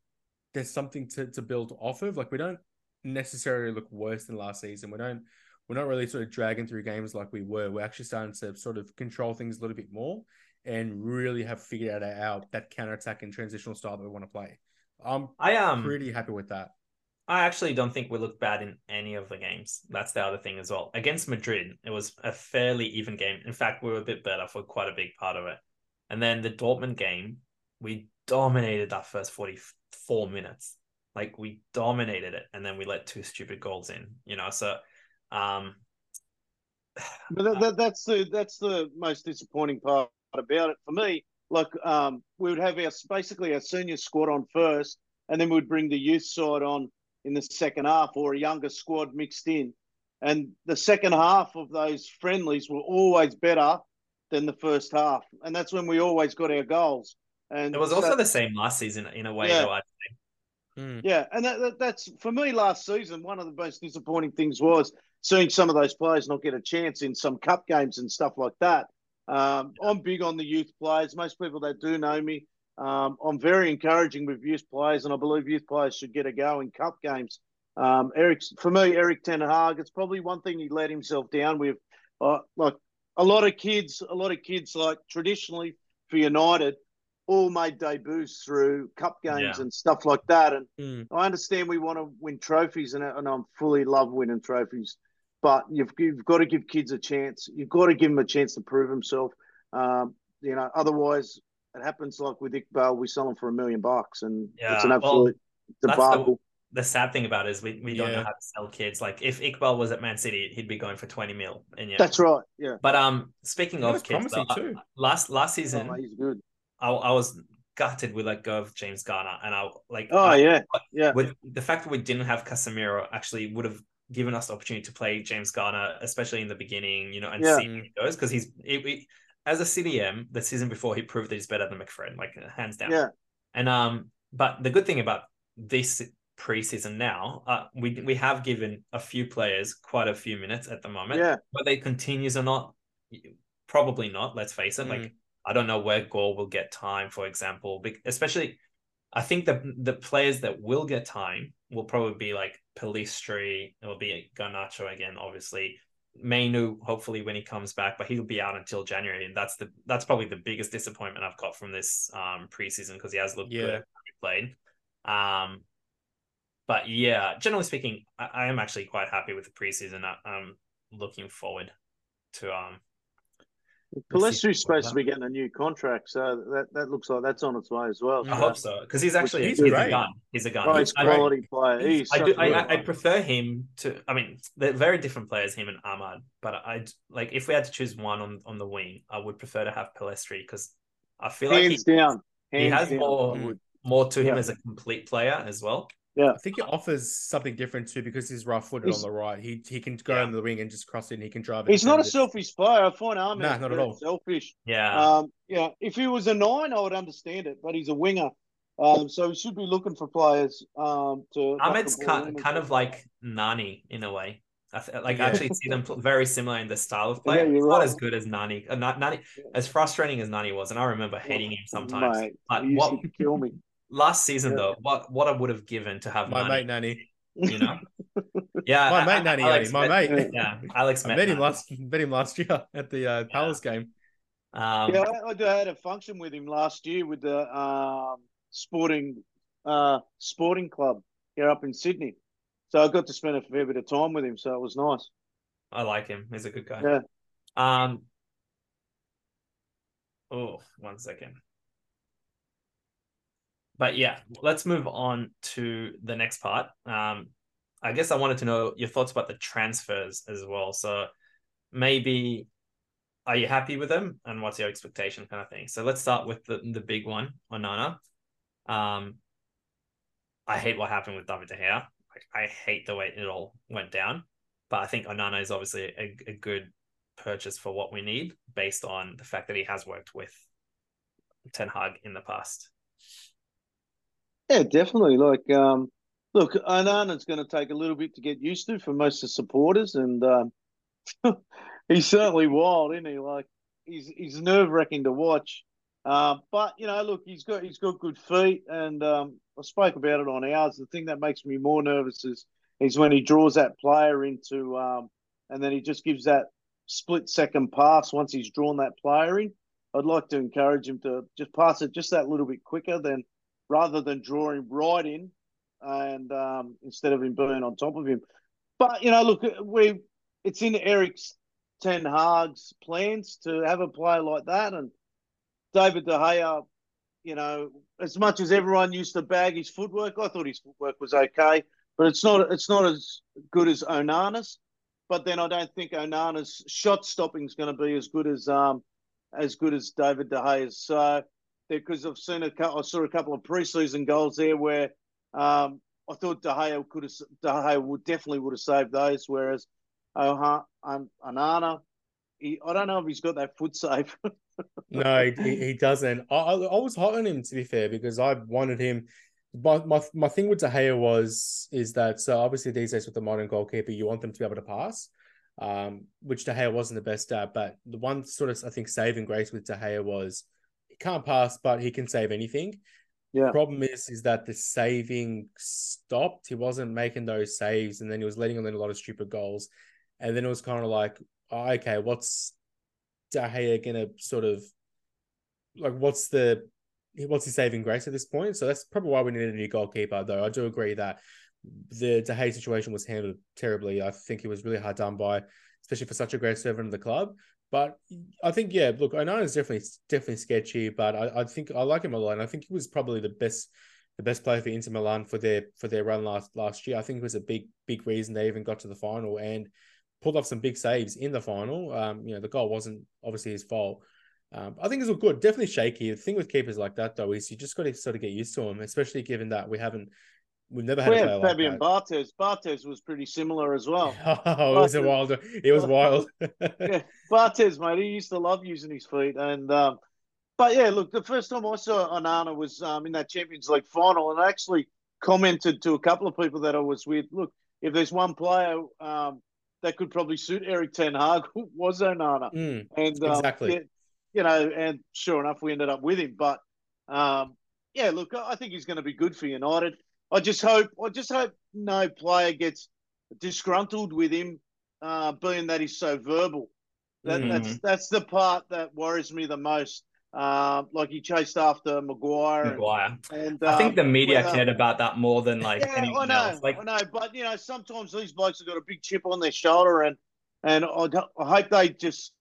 there's something to, to build off of. Like we don't necessarily look worse than last season. We don't we're not really sort of dragging through games like we were. We're actually starting to sort of control things a little bit more and really have figured out our, that counter attack and transitional style that we want to play. I'm I am pretty happy with that. I actually don't think we looked bad in any of the games. That's the other thing as well. Against Madrid, it was a fairly even game. In fact, we were a bit better for quite a big part of it. And then the Dortmund game, we dominated that first 44 minutes. Like we dominated it and then we let two stupid goals in, you know. So um but that, that, that's the that's the most disappointing part about it for me. Like um, we would have our basically our senior squad on first, and then we'd bring the youth side on in the second half, or a younger squad mixed in. And the second half of those friendlies were always better than the first half, and that's when we always got our goals. And it was also the same last season in a way, yeah. though. I think. Mm. Yeah, and that, that, that's for me last season. One of the most disappointing things was seeing some of those players not get a chance in some cup games and stuff like that. Um, I'm big on the youth players. Most people that do know me, um, I'm very encouraging with youth players, and I believe youth players should get a go in cup games. Um, Erik, for me, Erik ten Hag, it's probably one thing he let himself down with. Uh, like a lot of kids, a lot of kids, like traditionally for United, all made debuts through cup games yeah. and stuff like that. And mm. I understand we want to win trophies, and, and I'm fully love winning trophies but you've, you've got to give kids a chance. You've got to give them a chance to prove himself. Um, you know, otherwise it happens like with Iqbal, we sell him for a million bucks, and yeah, it's an absolute well, debacle. The, the, sad thing about it is we, we don't yeah. know how to sell kids. Like if Iqbal was at Man City, he'd be going for twenty mil. And yeah, that's right. Yeah. But um, speaking of kids, though, last last season, oh, he's good. I, I was gutted we let go of James Garner, and I like. Oh I, yeah, yeah. With the fact that we didn't have Casemiro, actually would have given us the opportunity to play James Garner, especially in the beginning, you know, and yeah. see how he goes because he's it, it, as a CDM the season before he proved that he's better than McFred, like hands down. Yeah. And um, but the good thing about this preseason now, uh, we we have given a few players quite a few minutes at the moment. Yeah. Whether they continues or not, probably not. Let's face it. Mm. Like I don't know where Gore will get time, for example, especially. I think the the players that will get time will probably be like Pellistri. It will be Garnacho again, obviously. Mainoo, hopefully when he comes back, but he'll be out until January, and that's the that's probably the biggest disappointment I've got from this um preseason because he has looked yeah. good played. Um, but yeah, generally speaking, I, I, am actually quite happy with the preseason. I, I'm looking forward to um Pellistri's supposed to be getting a new contract, so that, that looks like that's on its way as well. I hope so because he's actually he's, he's a gun. He's a gun. He's quality I, player. He's I, do, I, I, prefer him to. I mean, they're very different players, him and Amad. But I like if we had to choose one on, on the wing, I would prefer to have Pellistri because I feel Hands like he, down. Hands he has down. more more to him as a complete player as well. Yeah, I think it offers something different too because he's rough footed on the right. He he can go yeah. the wing and just cross it. and He can drive. He's not a selfish player. I find Amad nah, not at all selfish. Yeah. Um. Yeah. If he was a nine, I would understand it, but he's a winger. Um. So he should be looking for players. Um. To Amad's kind, kind of like Nani in a way. I like yeah. I actually see them very similar in the style of play. Yeah, you're not as good as Nani. Uh, Nani, as frustrating as Nani was, and I remember hating him sometimes. Mate, but what kill me? Last season yeah. though, what what I would have given to have my Nani. mate Nani. You know, [LAUGHS] yeah, my mate Nani, Alex, my mate, yeah, Alex met, met him last met him last year at the uh, Palace yeah. game. Um, yeah, I, I, had a function with him last year with the um, sporting uh, sporting club here up in Sydney. So I got to spend a fair bit of time with him, so it was nice. I like him. He's a good guy. Yeah. Um. Oh, one second. But yeah, let's move on to the next part. Um, I guess I wanted to know your thoughts about the transfers as well. So maybe are you happy with them and what's your expectation kind of thing? So let's start with the, the big one, Onana. Um, I hate what happened with David De Gea. I hate the way it all went down. But I think Onana is obviously a, a good purchase for what we need based on the fact that he has worked with Ten Hag in the past. Yeah, definitely. Like, um, look, Onana's going to take a little bit to get used to for most of the supporters, and um, [LAUGHS] he's certainly wild, isn't he? Like he's he's nerve wracking to watch. Uh, but you know, look, he's got he's got good feet, and um, I spoke about it on ours. The thing that makes me more nervous is is when he draws that player into, um, and then he just gives that split second pass once he's drawn that player in. I'd like to encourage him to just pass it just that little bit quicker than rather than drawing right in, and um, instead of him being on top of him. But you know, look, we it's in Erik's Ten Hag's plans to have a player like that. And David De Gea, you know, as much as everyone used to bag his footwork, I thought his footwork was okay, but it's not it's not as good as Onana's. But then I don't think Onana's shot stopping is going to be as good as um as good as David De Gea's. So because I've seen a I saw a couple of preseason goals there where um, I thought De Gea could have De Gea would definitely would have saved those, whereas uh, um, Onana, He, I don't know if he's got that foot safe. [LAUGHS] no, he, he doesn't. I, I was hot on him to be fair because I wanted him. My, my my thing with De Gea was is that so obviously these days with the modern goalkeeper you want them to be able to pass, um, which De Gea wasn't the best at. But the one sort of I think saving grace with De Gea was he can't pass, but he can save anything. Yeah. problem is, is that the saving stopped. He wasn't making those saves, and then he was letting in a lot of stupid goals. And then it was kind of like, oh, okay, what's De Gea gonna sort of like? What's the what's his saving grace at this point? So that's probably why we needed a new goalkeeper. Though I do agree that the De Gea situation was handled terribly. I think he was really hard done by, especially for such a great servant of the club. But I think, yeah, look, I know it's definitely definitely sketchy, but I, I think I like him a lot. And I think he was probably the best the best player for Inter Milan for their for their run last last year. I think it was a big big reason they even got to the final. And pulled off some big saves in the final. Um, you know, the goal wasn't obviously his fault. Um, I think it's all good. Definitely shaky. The thing with keepers like that though is you just got to sort of get used to them, especially given that we haven't we've never had we a player Fabien like. Barthez was pretty similar as well. [LAUGHS] oh, it was a wild. It was wild. [LAUGHS] yeah, [LAUGHS] mate. He used to love using his feet, and um, but yeah, look, the first time I saw Onana was um, in that Champions League final, and I actually commented to a couple of people that I was with. Look, if there's one player um, that could probably suit Erik Ten Hag was Onana. Mm, and um, exactly, you know, and sure enough, we ended up with him. But um, yeah, look, I think he's going to be good for United. I just hope, I just hope no player gets disgruntled with him, uh, being that he's so verbal. That, mm. That's that's the part that worries me the most. Um, like he chased after Maguire. Maguire. And, I think the um, media cared about that more than like yeah, anything I know, else. Like, I know, but you know, sometimes these blokes have got a big chip on their shoulder, and and I, I hope they just,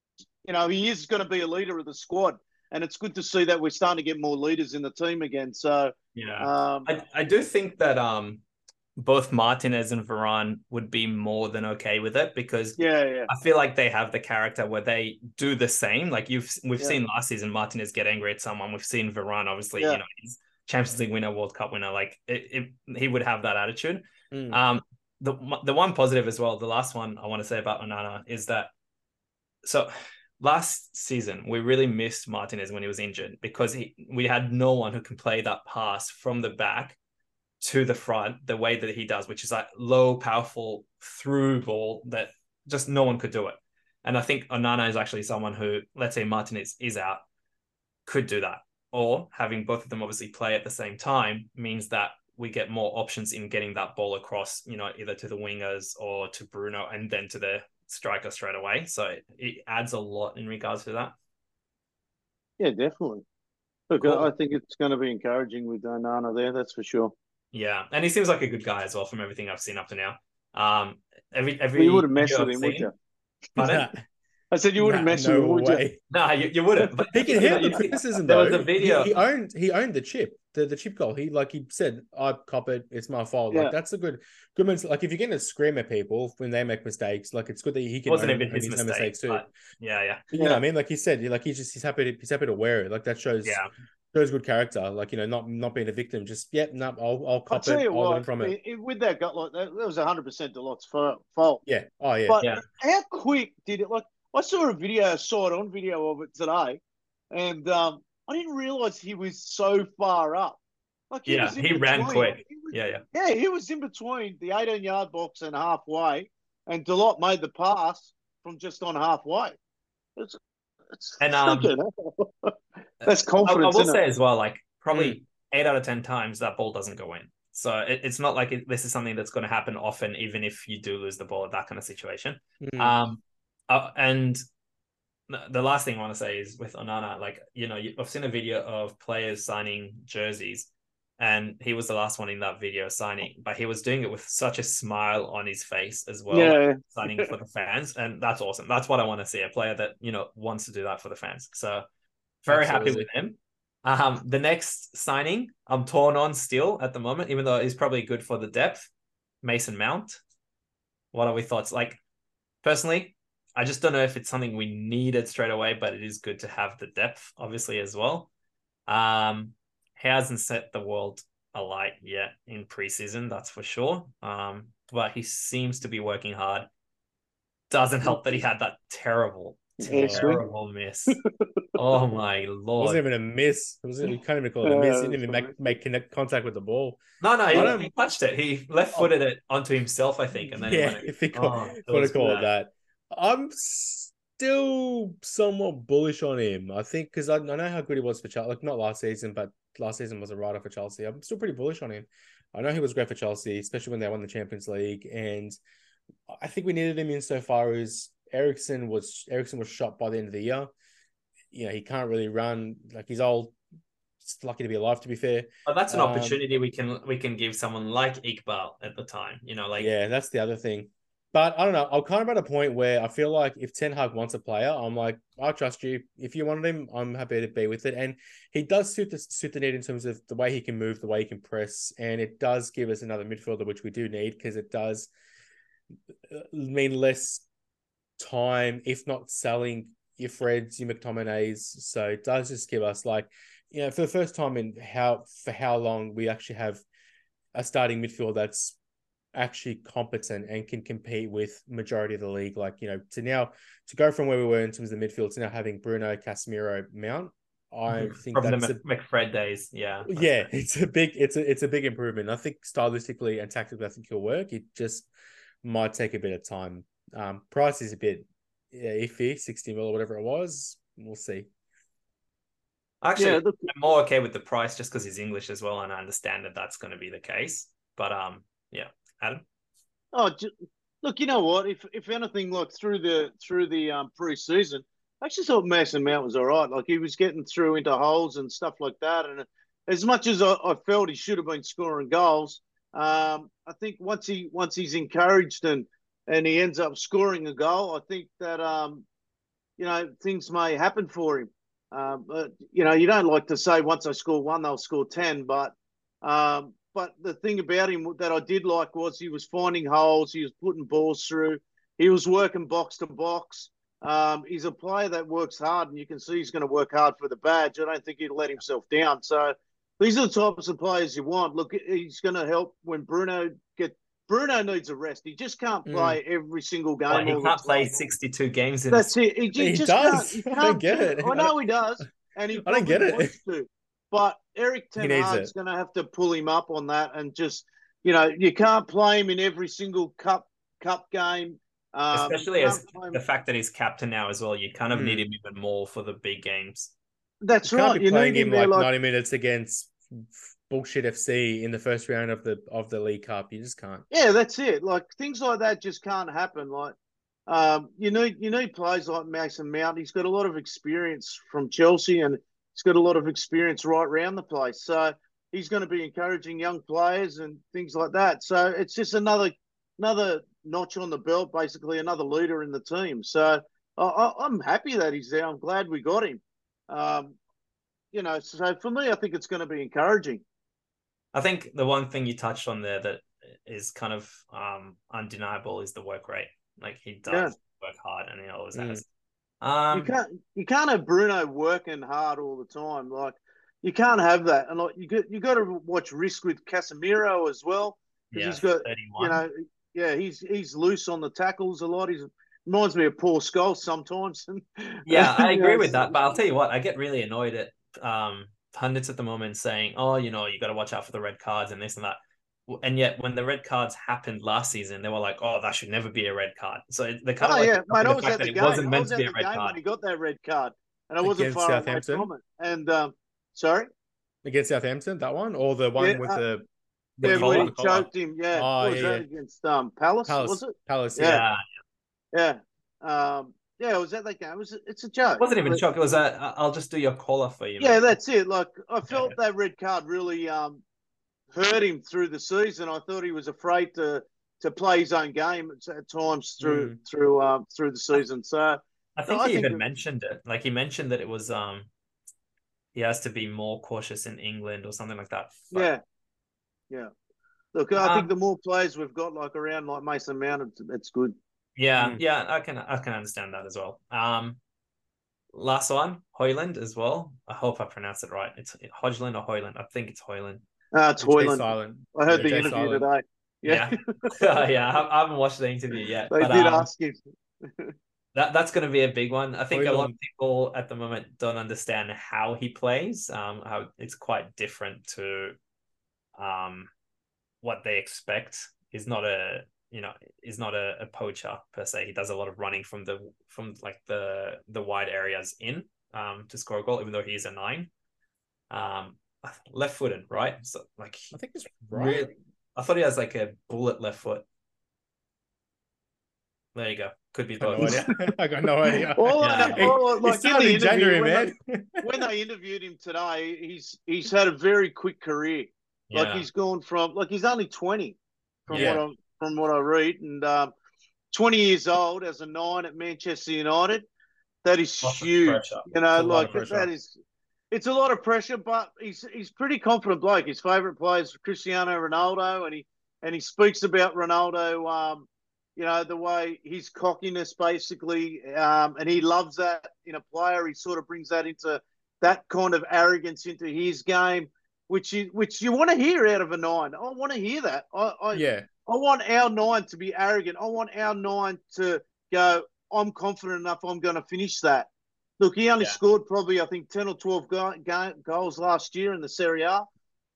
you know, he is going to be a leader of the squad, and it's good to see that we're starting to get more leaders in the team again. So yeah, um, I I do think that um both Martinez and Varane would be more than okay with it because yeah, yeah. I feel like they have the character where they do the same. Like you've we've yeah. seen last season Martinez get angry at someone. We've seen Varane, obviously, yeah. you know, he's Champions League winner, World Cup winner. Like it, it, he would have that attitude. Mm. Um, the the one positive as well, the last one I want to say about Onana is that so last season we really missed Martinez when he was injured because he we had no one who can play that pass from the back to the front the way that he does, which is like low, powerful through ball that just no one could do it. And I think Onana is actually someone who, let's say Martinez is out, could do that. Or having both of them obviously play at the same time means that we get more options in getting that ball across, you know, either to the wingers or to Bruno and then to the striker straight away. So it, it adds a lot in regards to that. Yeah, definitely. Look, cool. I think it's going to be encouraging with Nana there. That's for sure. Yeah, and he seems like a good guy as well from everything I've seen up to now. Um, every every well, you would have messed with him, seen, would you? Pardon? [LAUGHS] I said you wouldn't nah, mess no with him, would way. [LAUGHS] you? No, you, you wouldn't. But he can [LAUGHS] handle the criticism. There was a video. He, he, owned he owned the chip, the, the chip goal. He like he said, I cop it. It's my fault. Yeah. Like that's a good good. Like if you're going to scream at people when they make mistakes, like it's good that he can. Wasn't even his mistake, mistakes too. Yeah, yeah. You know what I mean? Like he said, like he's just he's happy to he's happy to wear it. Like that shows. Yeah. Shows good character, like you know, not not being a victim. Just yep, yeah, no, I'll I'll cop I'll it. I'll what, learn from it. With that gut, like that, that was hundred percent Dalot's fault. Yeah. Oh yeah. But yeah. how quick did it? Like I saw a video, saw it on video of it today, and um, I didn't realize he was so far up. Like he yeah, he between. ran quick. Was, yeah, yeah. Yeah, he was in between the 18 yard box and halfway, and Dalot made the pass from just on halfway. It's, it's and [LAUGHS] um, [LAUGHS] that's confidence. I, I will say it? as well, like probably mm. eight out of 10 times that ball doesn't go in. So it, it's not like it, this is something that's going to happen often, even if you do lose the ball at that kind of situation. Mm. Um, uh, and the last thing I want to say is with Onana, like you know, I've seen a video of players signing jerseys, and he was the last one in that video signing, but he was doing it with such a smile on his face as well, yeah. signing for the [LAUGHS] fans, and that's awesome. That's what I want to see a player that you know wants to do that for the fans. So very Absolutely. happy with him. Um, the next signing, I'm torn on still at the moment, even though he's probably good for the depth. Mason Mount. What are we thoughts? Like personally, I just don't know if it's something we needed straight away, but it is good to have the depth, obviously, as well. Um, he hasn't set the world alight yet in preseason, that's for sure. Um, but he seems to be working hard. Doesn't help that he had that terrible, terrible miss. oh my [LAUGHS] lord! It wasn't even a miss. It wasn't. You can't even call it a miss. He didn't even make make connect contact with the ball. No, no, he, he touched it. He left footed oh. it onto himself, I think, and then yeah, if he called, oh, want to call it that. I'm still somewhat bullish on him. I think because I, I, know how good he was for Chelsea. Like not last season, but last season was a rider for Chelsea. I'm still pretty bullish on him. I know he was great for Chelsea, especially when they won the Champions League, and I think we needed him in so far as Eriksen was Eriksen was shot by the end of the year. You know, he can't really run. Like he's old. Just lucky to be alive. To be fair, but that's an um, opportunity we can we can give someone like Iqbal at the time. You know, like yeah, that's the other thing. But I don't know. I'm kind of at a point where I feel like if Ten Hag wants a player, I'm like, I trust you. If you wanted him, I'm happy to be with it. And he does suit the suit the need in terms of the way he can move, the way he can press, and it does give us another midfielder, which we do need because it does uh, mean less time, if not selling your Freds, your McTominays. So it does just give us like, you know, for the first time in how for how long we actually have a starting midfield that's actually competent and can compete with majority of the league. Like you know, to now to go from where we were in terms of the midfield to now having Bruno, Casemiro, Mount. I mm-hmm. think from that's the McFred days, yeah, yeah, it's a big, it's a, it's a big improvement. I think stylistically and tactically, I think he'll work. It just might take a bit of time. Um, price is a bit yeah, iffy, sixty mil or whatever it was. We'll see. Actually, yeah, the... I'm more okay with the price just because he's English as well, and I understand that that's going to be the case. But um, yeah, Adam? Oh, look, you know what? If if anything, like through the through the um, preseason, I actually thought Mason Mount was all right. Like he was getting through into holes and stuff like that. And as much as I, I felt he should have been scoring goals, um, I think once he once he's encouraged and and he ends up scoring a goal, I think that um, you know things may happen for him. Uh, but you know, you don't like to say once I score one, they'll score ten. But um, but the thing about him that I did like was he was finding holes, he was putting balls through, he was working box to box. Um, he's a player that works hard, and you can see he's going to work hard for the badge. I don't think he'd let himself down. So these are the types of players you want. Look, he's going to help when Bruno get. Bruno needs a rest. He just can't mm. play mm. every single game. Well, he can't play sixty-two games. In That's it. He, he, he just does. Can't, he [LAUGHS] can't I don't get it. I know he does, and he I don't get it. To. But Erik Ten Hag's going to have to pull him up on that and just, you know, you can't play him in every single cup cup game. Um, Especially as the fact that he's captain now as well, you kind of mm. need him even more for the big games. That's you right. Can't be you playing him like, like 90 minutes against bullshit FC in the first round of the of the League Cup. You just can't. Yeah, that's it. Like things like that just can't happen. Like um, you need you need players like Mason Mount. He's got a lot of experience from Chelsea, and he's got a lot of experience right around the place. So he's going to be encouraging young players and things like that. So it's just another another notch on the belt, basically another leader in the team. So I, am happy that he's there. I'm glad we got him. Um, you know, so for me, I think it's going to be encouraging. I think the one thing you touched on there that is kind of um, undeniable is the work rate. Like he does yeah. work hard, and he always mm. has. Um, you can't you can't have Bruno working hard all the time. Like you can't have that, and like you got you got to watch risk with Casemiro as well. Yeah, he's got 31. you know yeah he's he's loose on the tackles a lot. He's reminds me of Paul Scholes sometimes. [LAUGHS] yeah, I [LAUGHS] agree with that. But I'll tell you what, I get really annoyed at um, pundits at the moment saying, "Oh, you know, you got to watch out for the red cards and this and that." And yet, when the red cards happened last season, they were like, "Oh, that should never be a red card." So they kind oh, of like yeah, mate, I was at the game. It wasn't meant to be a red card. When he got that red card, and I wasn't far away from it. And um, sorry, against Southampton, that one or the one yeah, with uh, the the yeah, where he choked him. Yeah, oh, yeah, yeah. against um Palace, Palace, was it? Palace, yeah, yeah. yeah. Um, yeah, was that that game? It was it's a joke? It wasn't even a joke. It was a I'll just do your caller for you. Yeah, that's it. Like I felt yeah. that red card really um hurt him through the season. I thought he was afraid to to play his own game at, times through mm. through um through the season. So I think I he think even it, mentioned it. Like he mentioned that it was um he has to be more cautious in England or something like that. But... Yeah, yeah. Look, I um, think the more players we've got like around like Mason Mount, it's, it's good. Yeah, mm. yeah, I can I can understand that as well. Um, last one, Hoyland as well. I hope I pronounced it right. It's Hodgland or Hoyland. I think it's Hoyland. Uh, it's Hoyland. I heard yeah, the Jay interview Silent. today. Yeah, yeah. [LAUGHS] [LAUGHS] yeah. I haven't watched the interview yet. They but, did um, ask him. [LAUGHS] that that's going to be a big one. I think a lot of people at the moment don't understand how he plays. Um, how it's quite different to, um, what they expect. He's not a you know is not a, a, poacher per se. He does a lot of running from the from like the the wide areas in um, to score a goal, even though he is a nine. Um, left footed, right? So like I think it's right. Really, I thought he has like a bullet left foot. There you go. Could be both. [LAUGHS] [LAUGHS] I got no idea. [LAUGHS] Well, yeah. well, like it's in January, man. They, when they interviewed him today, he's he's had a very quick career. Like yeah. he's gone from like he's only twenty from yeah. what I'm from what I read. And um, 20 years old as a nine at Manchester United, that is Lots huge. You know, like that is it's a lot of pressure, but he's he's pretty confident bloke. His favourite player is Cristiano Ronaldo, and he and he speaks about Ronaldo. Um, you know the way his cockiness, basically, um, and he loves that in a player. He sort of brings that into that kind of arrogance into his game, which you which you want to hear out of a nine. I want to hear that. I, I yeah. I want our nine to be arrogant. I want our nine to go, I'm confident enough I'm going to finish that. Look, he only yeah. scored probably, I think, 10 or 12 go- go- goals last year in the Serie A.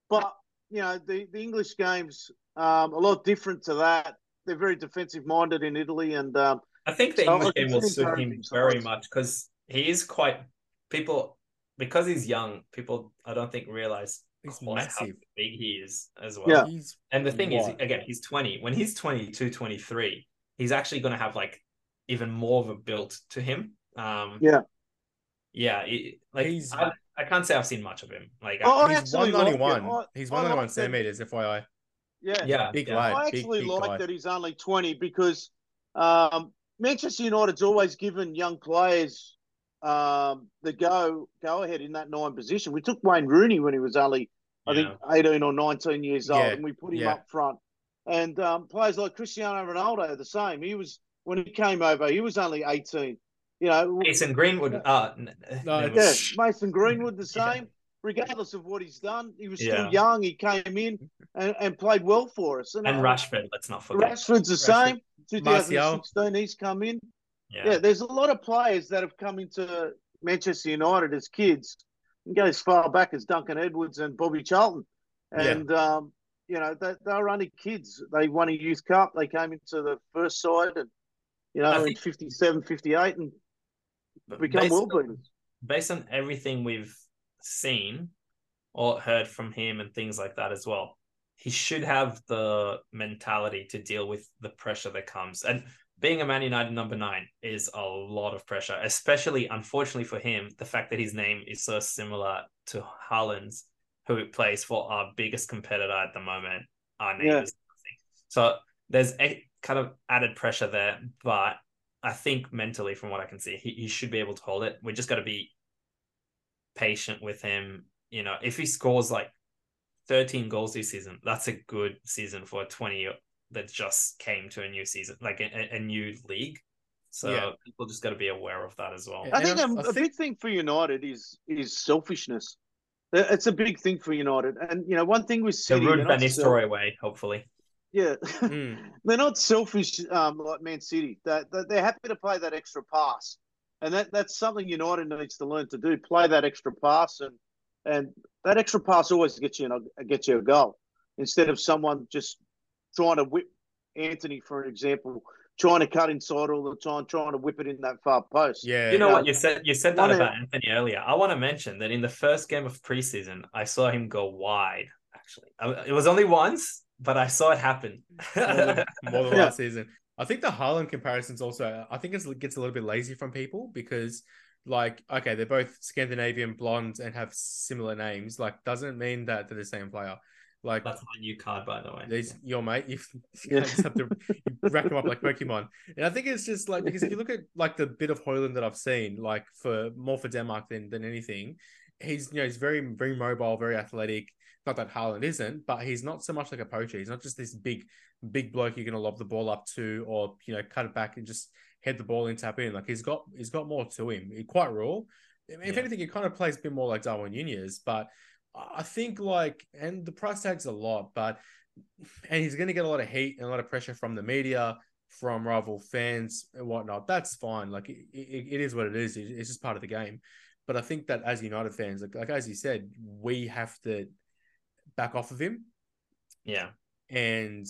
But, you know, the, the English game's um, a lot different to that. They're very defensive minded in Italy. And um, I think the so English game will suit him very much because he is quite, people, because he's young, people, I don't think, realize He's massive. big he is as well. Yeah. He's and the thing is, again, he's 20. When he's 22, 23, he's actually going to have like even more of a build to him. Um, yeah. Yeah. It, like, he's, I, I, can't say I've seen much of him. Like, oh, he's 191. Like he's 191 like centimeters, FYI. Yeah. Yeah. Big yeah. lad. I actually big, big like that he's only 20 because um, Manchester United's always given young players um, the go go ahead in that nine position. We took Wayne Rooney when he was only, I think, 18 or 19 years old, yeah. and we put him yeah. up front. And um, players like Cristiano Ronaldo are the same. He was when he came over, he was only 18. You know, Mason Greenwood. Uh, no, yeah, Mason Greenwood the same. Yeah. Regardless of what he's done, he was still young. He came in and, and played well for us. And, and uh, Rashford, let's not forget. Rashford's the Rashford. same. 2016, Martial. he's come in. Yeah. yeah, there's a lot of players that have come into Manchester United as kids and go as far back as Duncan Edwards and Bobby Charlton. And, yeah. um, you know, they, they were only kids. They won a youth cup. They came into the first side and, you know, think, in 57, 58 and become world beaters. Based on everything we've seen, or heard from him and things like that as well, he should have the mentality to deal with the pressure that comes. And being a Man United number nine is a lot of pressure, especially unfortunately for him, the fact that his name is so similar to Haaland's, who plays for our biggest competitor at the moment. Our name yeah. is nothing. So there's a kind of added pressure there, but I think mentally, from what I can see, he, he should be able to hold it. We just got to be patient with him. You know, if he scores like 13 goals this season, that's a good season for a 20 that just came to a new season, like a, a new league. So yeah. people just got to be aware of that as well. I think a, a big thing for United is is selfishness. It's a big thing for United, and you know one thing with City, the Van Nistelrooy away, hopefully. Yeah, mm. [LAUGHS] they're not selfish um, like Man City. That they, they're happy to play that extra pass, and that that's something United needs to learn to do. Play that extra pass, and and that extra pass always gets you a, gets you a goal instead of someone just trying to whip Antony, for example, trying to cut inside all the time, trying to whip it in that far post. Yeah. You know what you said you said that about Antony earlier. I want to mention that in the first game of preseason, I saw him go wide. Actually, it was only once, but I saw it happen. more than, [LAUGHS] more than yeah. last season. I think the Haaland comparisons also. I think it gets a little bit lazy from people because, like, okay, they're both Scandinavian blondes and have similar names. Like, doesn't mean that they're the same player. Like that's my new card, by the way. These your mate. You, [LAUGHS] you just have to rack them up like Pokemon. And I think it's just like because if you look at like the bit of Højlund that I've seen, like for more for Denmark than than anything, he's you know he's very very mobile, very athletic. Not that Haaland isn't, but he's not so much like a poacher. He's not just this big big bloke you're gonna lob the ball up to, or you know cut it back and just head the ball in, tap in. Like he's got he's got more to him. He's quite raw. If anything, he kind of plays a bit more like Darwin Nunez, but I think like, and the price tag's a lot, but and he's going to get a lot of heat and a lot of pressure from the media, from rival fans and whatnot. That's fine. Like it, it, it is what it is. It's just part of the game. But I think that as United fans, like, like as you said, we have to back off of him. Yeah. And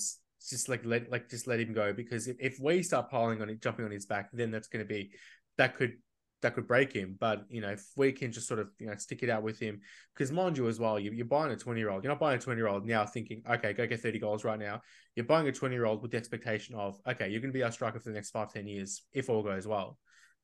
just like let like just let him go because if, if we start piling on it, jumping on his back, then that's going to be that could that could break him. But you know, if we can just sort of you know stick it out with him, because mind you as well, you, are buying a twenty year old. You're not buying a twenty year old now thinking, okay, go get thirty goals right now. You're buying a twenty year old with the expectation of, okay, you're going to be our striker for the next five ten years if all goes well.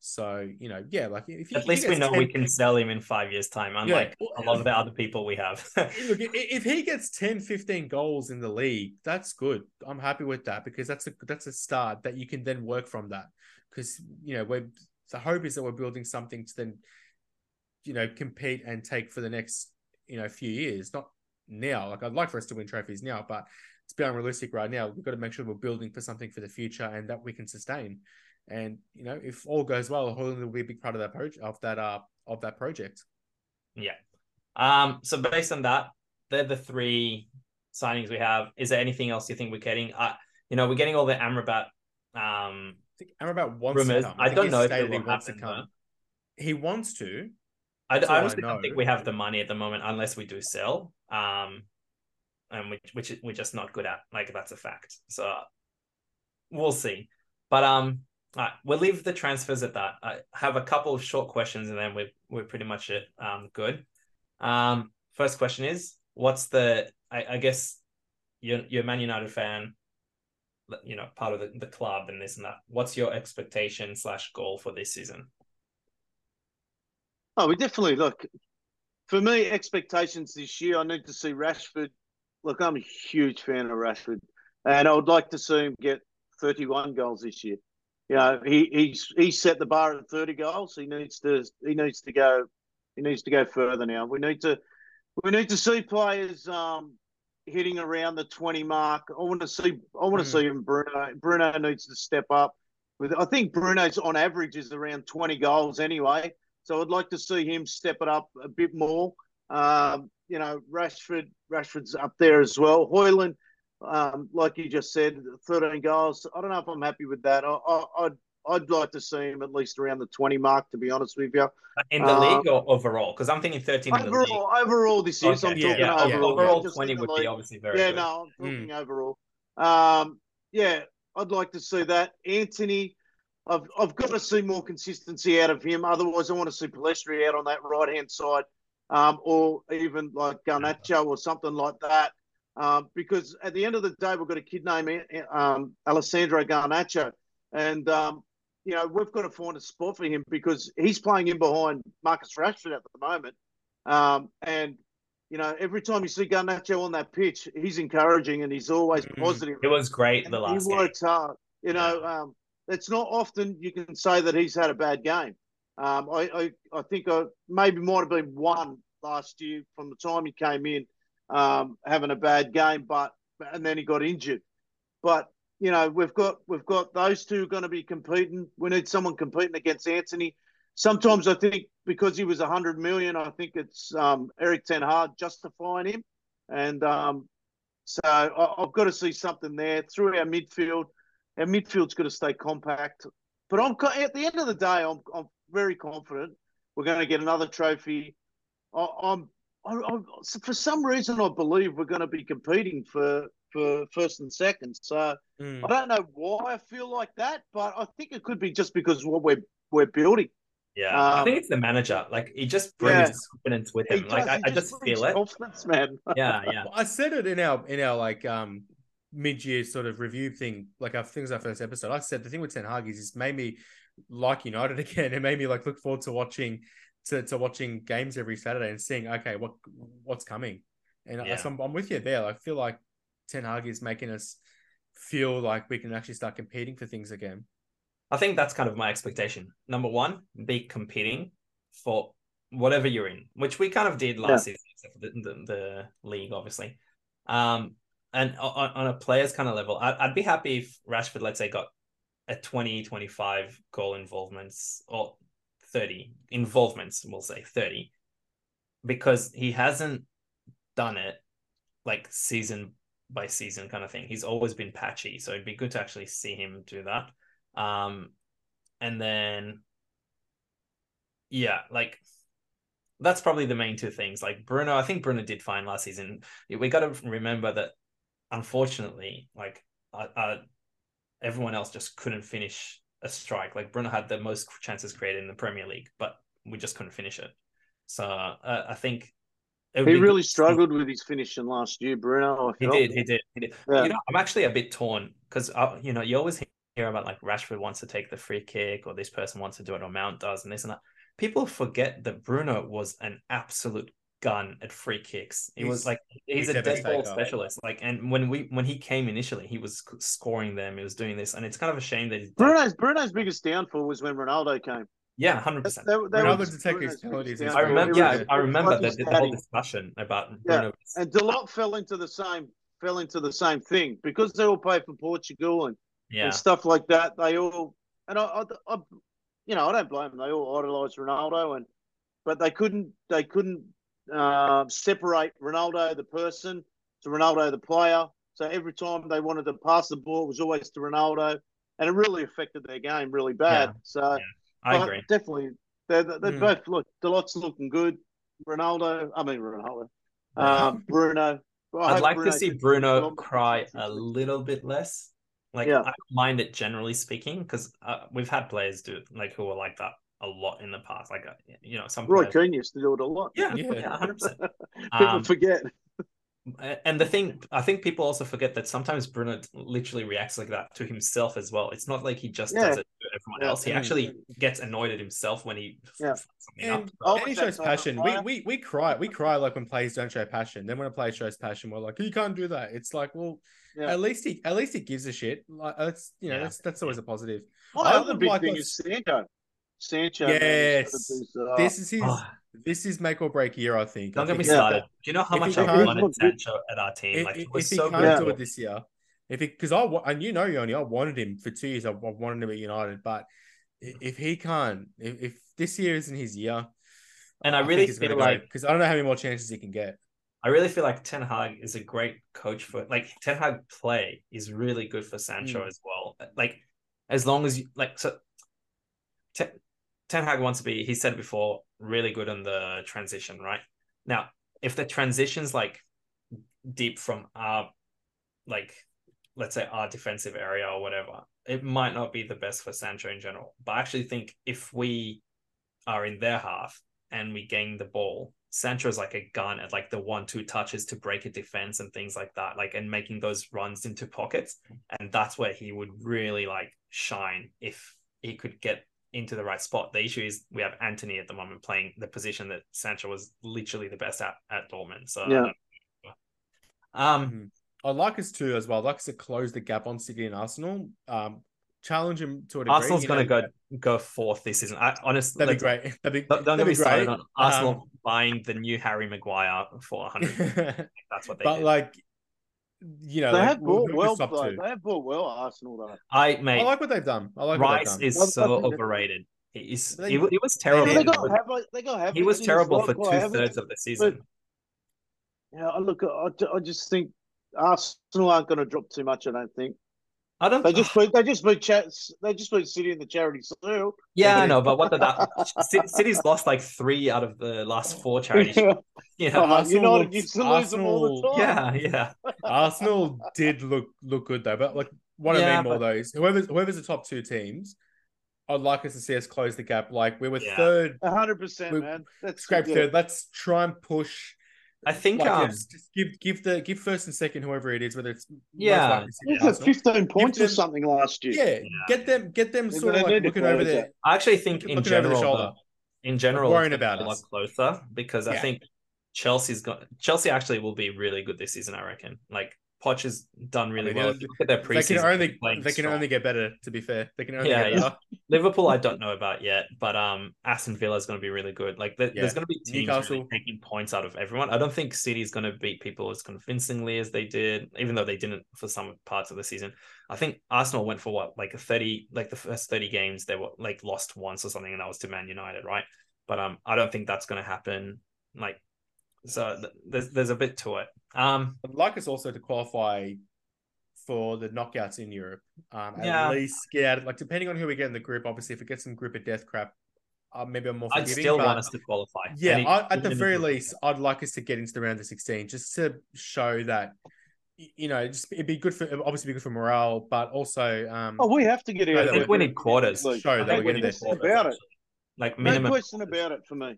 So you know, yeah, like if you, at least we know 10... we can sell him in five years' time, unlike yeah. a lot of the other people we have. [LAUGHS] Look, if he gets 10, 15 goals in the league, that's good. I'm happy with that because that's a that's a start that you can then work from that. Because you know we're the hope is that we're building something to then, you know, compete and take for the next, you know, few years. Not now. Like I'd like for us to win trophies now, but it's being realistic right now. We've got to make sure we're building for something for the future and that we can sustain. And you know, if all goes well, Højlund will be a big part of that project of that uh of that project. Yeah. Um. So based on that, they're the three signings we have. Is there anything else you think we're getting? Uh, you know, we're getting all the Amrabat um think Amrabat wants rumors. to come. I, I don't know if he wants to come. He wants to. I, I honestly I don't think we have the money at the moment unless we do sell. Um, and which which we're just not good at. Like that's a fact. So we'll see. But um, all right, we'll leave the transfers at that. I have a couple of short questions, and then we're we're pretty much it. Um, good. Um, first question is, what's the? I, I guess you're you're a Man United fan you know part of the, the club and this and that. What's your expectation slash goal for this season? Oh we definitely look for me expectations this year i need to see rashford. Look i'm a huge fan of rashford and i would like to see him get 31 goals this year. You know he he's he set the bar at 30 goals. He needs to he needs to go he needs to go further now. We need to we need to see players um hitting around the 20 mark. I want to see I want to mm. see him Bruno. Bruno needs to step up. With I think Bruno's on average is around 20 goals anyway. So I'd like to see him step it up a bit more. Um, you know, Rashford Rashford's up there as well. Højlund, um, like you just said, 13 goals. I don't know if I'm happy with that. I, I, I'd I'd like to see him at least around the 20 mark, to be honest with you. In the um, league or overall? Because I'm thinking 13 overall, Overall, this year. Okay, I'm yeah, talking yeah, overall. Overall, 20 would league. be obviously very Yeah, good. no, I'm talking mm. overall. Um, yeah, I'd like to see that. Antony, I've, I've got to see more consistency out of him. Otherwise, I want to see Pellistri out on that right hand side. um, or even like Garnacho or something like that. Um, because at the end of the day, we've got a kid named um, Alessandro Garnacho, and um, you know we've got to find a spot for him because he's playing in behind Marcus Rashford at the moment, um, and you know every time you see Garnacho on that pitch, he's encouraging and he's always mm, positive. It was great the last. He works hard. You know, um, it's not often you can say that he's had a bad game. Um, I, I, I think I maybe might have been one last year from the time he came in, um, having a bad game, but and then he got injured. But you know, we've got we've got those two going to be competing. We need someone competing against Antony. Sometimes I think because he was hundred million, I think it's um, Erik Ten Hag justifying him, and um, so I, have got to see something there through our midfield. Our midfield's got to stay compact. But I'm at the end of the day, I'm, I'm very confident we're going to get another trophy. I, I'm, I, I, for some reason I believe we're going to be competing for for first and second. So mm. I don't know why I feel like that, but I think it could be just because what we're we're building. Yeah, um, I think it's the manager. Like he just brings yeah. confidence with him. Does, like I, I, just feel it. Confidence, man. yeah, yeah. [LAUGHS] Well, I said it in our in our like um mid-year sort of review thing, like I think it was our first episode. I said the thing with Ten Hag is it's made me like United [LAUGHS] again. It made me like look forward to watching to, to watching games every Saturday and seeing okay what what's coming. And yeah. I, am I'm with you there. I feel like Ten Hag is making us feel like we can actually start competing for things again. I think that's kind of my expectation. Number one, be competing for whatever you're in, which we kind of did last yeah. season, except for the, the, the, league, obviously. Um, and on, on a player's kind of level, I'd, I'd be happy if Rashford, let's say, got a 20, 25 goal involvements or 30 involvements, we'll say 30, because he hasn't done it like season by season kind of thing. He's always been patchy. So it'd be good to actually see him do that. Um, and then, yeah, like that's probably the main two things. Like Bruno, I think Bruno did fine last season. We got to remember that, unfortunately, like uh, uh, everyone else just couldn't finish a strike. Like Bruno had the most chances created in the Premier League, but we just couldn't finish it. So uh, I think he really struggled with his finishing last year, Bruno. He did, he did, he did. Yeah. You know, I'm actually a bit torn because uh, you know you always hear about like Rashford wants to take the free kick or this person wants to do it or Mount does and this and that. People forget that Bruno was an absolute gun at free kicks. He he's, was like he's, he's a dead ball specialist. Like, and when we when he came initially, he was scoring them. He was doing this, and it's kind of a shame that Bruno's Bruno's biggest downfall was when Ronaldo came. Yeah, hundred percent. Ronaldo detected penalties. I remember. Yeah, I remember that the whole discussion about yeah. Bruno. And Dalot fell into the same fell into the same thing because they all play for Portugal and yeah. and stuff like that. They all and I, I, I, you know, I don't blame them. They all idolise Ronaldo, and but they couldn't they couldn't uh, separate Ronaldo the person to Ronaldo the player. So every time they wanted to pass the ball, it was always to Ronaldo, and it really affected their game really bad. Yeah. So yeah. I agree. Definitely, they they mm. both look. Dalot's looking good. Ronaldo, I mean Ronaldo, [LAUGHS] um, Bruno. I'd like Bruno to see Bruno cry a little bit less. Like yeah. I don't mind it generally speaking because uh, we've had players do like who are like that a lot in the past. Like uh, you know, some Roy Keane used to do it a lot. Yeah, yeah, hundred percent. [LAUGHS] People um, forget. And the thing, I think people also forget that sometimes Bruno literally reacts like that to himself as well. It's not like he just yeah. does it to everyone yeah. else. He actually gets annoyed at himself when he yeah. and, and he shows passion. We, we we cry we cry like when players don't show passion. Then when a player shows passion, we're like, you can't do that. It's like, well, yeah. At least he at least he gives a shit. Like that's you know yeah. that's that's always a positive. Well, the other big like thing is Sancho. Sancho. Yes, uh, this is his. Oh. This is make or break year, I think. Don't get me started. Do you know how if much I wanted Sancho at our team? If, like, if, if he so can't good. do it this year, if he because I and you know Yoni, I wanted him for two years. I wanted him at United, but if he can't, if, if this year isn't his year, and I, I really feel like because I don't know how many more chances he can get. I really feel like Ten Hag is a great coach for like Ten Hag play is really good for Sancho mm. as well. Like as long as you like so Ten, Ten Hag wants to be, he said before, really good on the transition, right? Now, if the transition's like deep from our like let's say our defensive area or whatever, it might not be the best for Sancho in general. But I actually think if we are in their half and we gain the ball, Sancho's like a gun at like the one two touches to break a defense and things like that, like and making those runs into pockets, and that's where he would really like shine if he could get into the right spot. The issue is we have Antony at the moment playing the position that Sancho was literally the best at at Dortmund. So yeah. Um, mm-hmm. I'd like us to as well. I'd like us to close the gap on City and Arsenal. Um, challenge him to a degree. Arsenal's going to go go fourth this season. I honestly, that'd be great. [LAUGHS] That'd be, don't, don't get me started on Arsenal um, buying the new Harry Maguire for 100. [LAUGHS] That's what they. But did. like, you know, they like, have bought we'll, well. Though. They have bought well. Arsenal though. I mate, I like what they've done. I like Rice is so overrated. He's, he, he was terrible. They got, have, they got he was terrible for two thirds of the season. But, yeah, look, I, I just think Arsenal aren't going to drop too much. I don't think. I don't. They just put. They just put. Chats. They just put City in the Charity Shield. Yeah, I know, but what did that? City's lost like three out of the last four charities. You know, uh, you know, you used to lose them all the time. Yeah, yeah. Arsenal did look look good though, but like what yeah, I mean more though is whoever's whoever's the top two teams. I'd like us to see us close the gap. Like we were yeah. third, hundred percent, man. That's scrape third. Let's try and push I think like, um, just give give the give first and second whoever it is, whether it's yeah, yeah. fifteen points them, or something last year. Yeah, yeah, get them get them sort of like looking over there. I actually think in general, though, in general, worrying about a lot closer because yeah. I think Chelsea's got Chelsea actually will be really good this season. I reckon. Like Poch has done really I mean, well. Look at their preseason. They can only they can only get better. To be fair, they can only yeah, yeah. [LAUGHS] Liverpool, I don't know about yet, but um, Aston Villa is going to be really good. Like the, yeah. there's going to be teams really taking points out of everyone. I don't think City is going to beat people as convincingly as they did, even though they didn't for some parts of the season. I think Arsenal went for what like a thirty, like the first thirty games they were like lost once or something, and that was to Man United, right? But um, I don't think that's going to happen. Like so th- there's there's a bit to it. Um, I'd like us also to qualify for the knockouts in Europe. Um, yeah. at least get out. Like depending on who we get in the group, obviously if we get some group of death crap, uh, maybe I'm more. I'd still but, want us to qualify. Yeah, I, at the very least, I'd like us to get into the round of 16 just to show that. You know, just it'd be good for obviously be good for morale, but also. Um, oh, we have to get out. I think we need quarters. Show that we're getting there. About it. Like minimum. No question about it for me.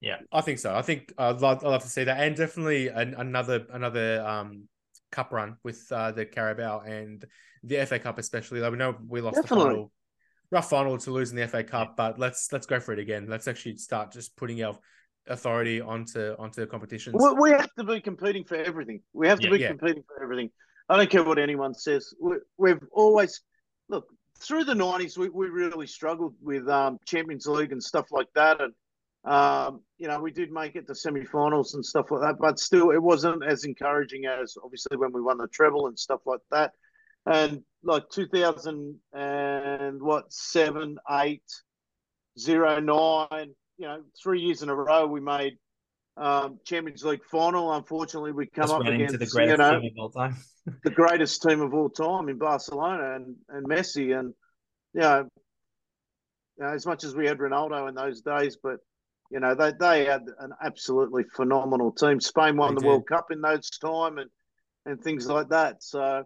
Yeah, I think so. I think I'd love, I'd love to see that, and definitely an, another another um, cup run with uh, the Carabao and the FA Cup, especially. Like we know we lost definitely. the final, rough final to lose in the FA Cup, but let's let's go for it again. Let's actually start just putting our authority onto onto the competitions. We, we have to be competing for everything. We have to yeah, be yeah. competing for everything. I don't care what anyone says. We, have always look through the nineties. We, we really struggled with um, Champions League and stuff like that, and um, you know, we did make it to semi-finals and stuff like that, but still, it wasn't as encouraging as obviously when we won the treble and stuff like that. And like 2000 and what seven, eight, zero, nine, you know, three years in a row, we made um, Champions League final. Unfortunately, we come up against the greatest you know, team of all time, [LAUGHS] the greatest team of all time in Barcelona and and Messi, and you know, you know, as much as we had Ronaldo in those days, but you know, they, they had an absolutely phenomenal team. Spain won they the did. World Cup in those time and, and things like that. So,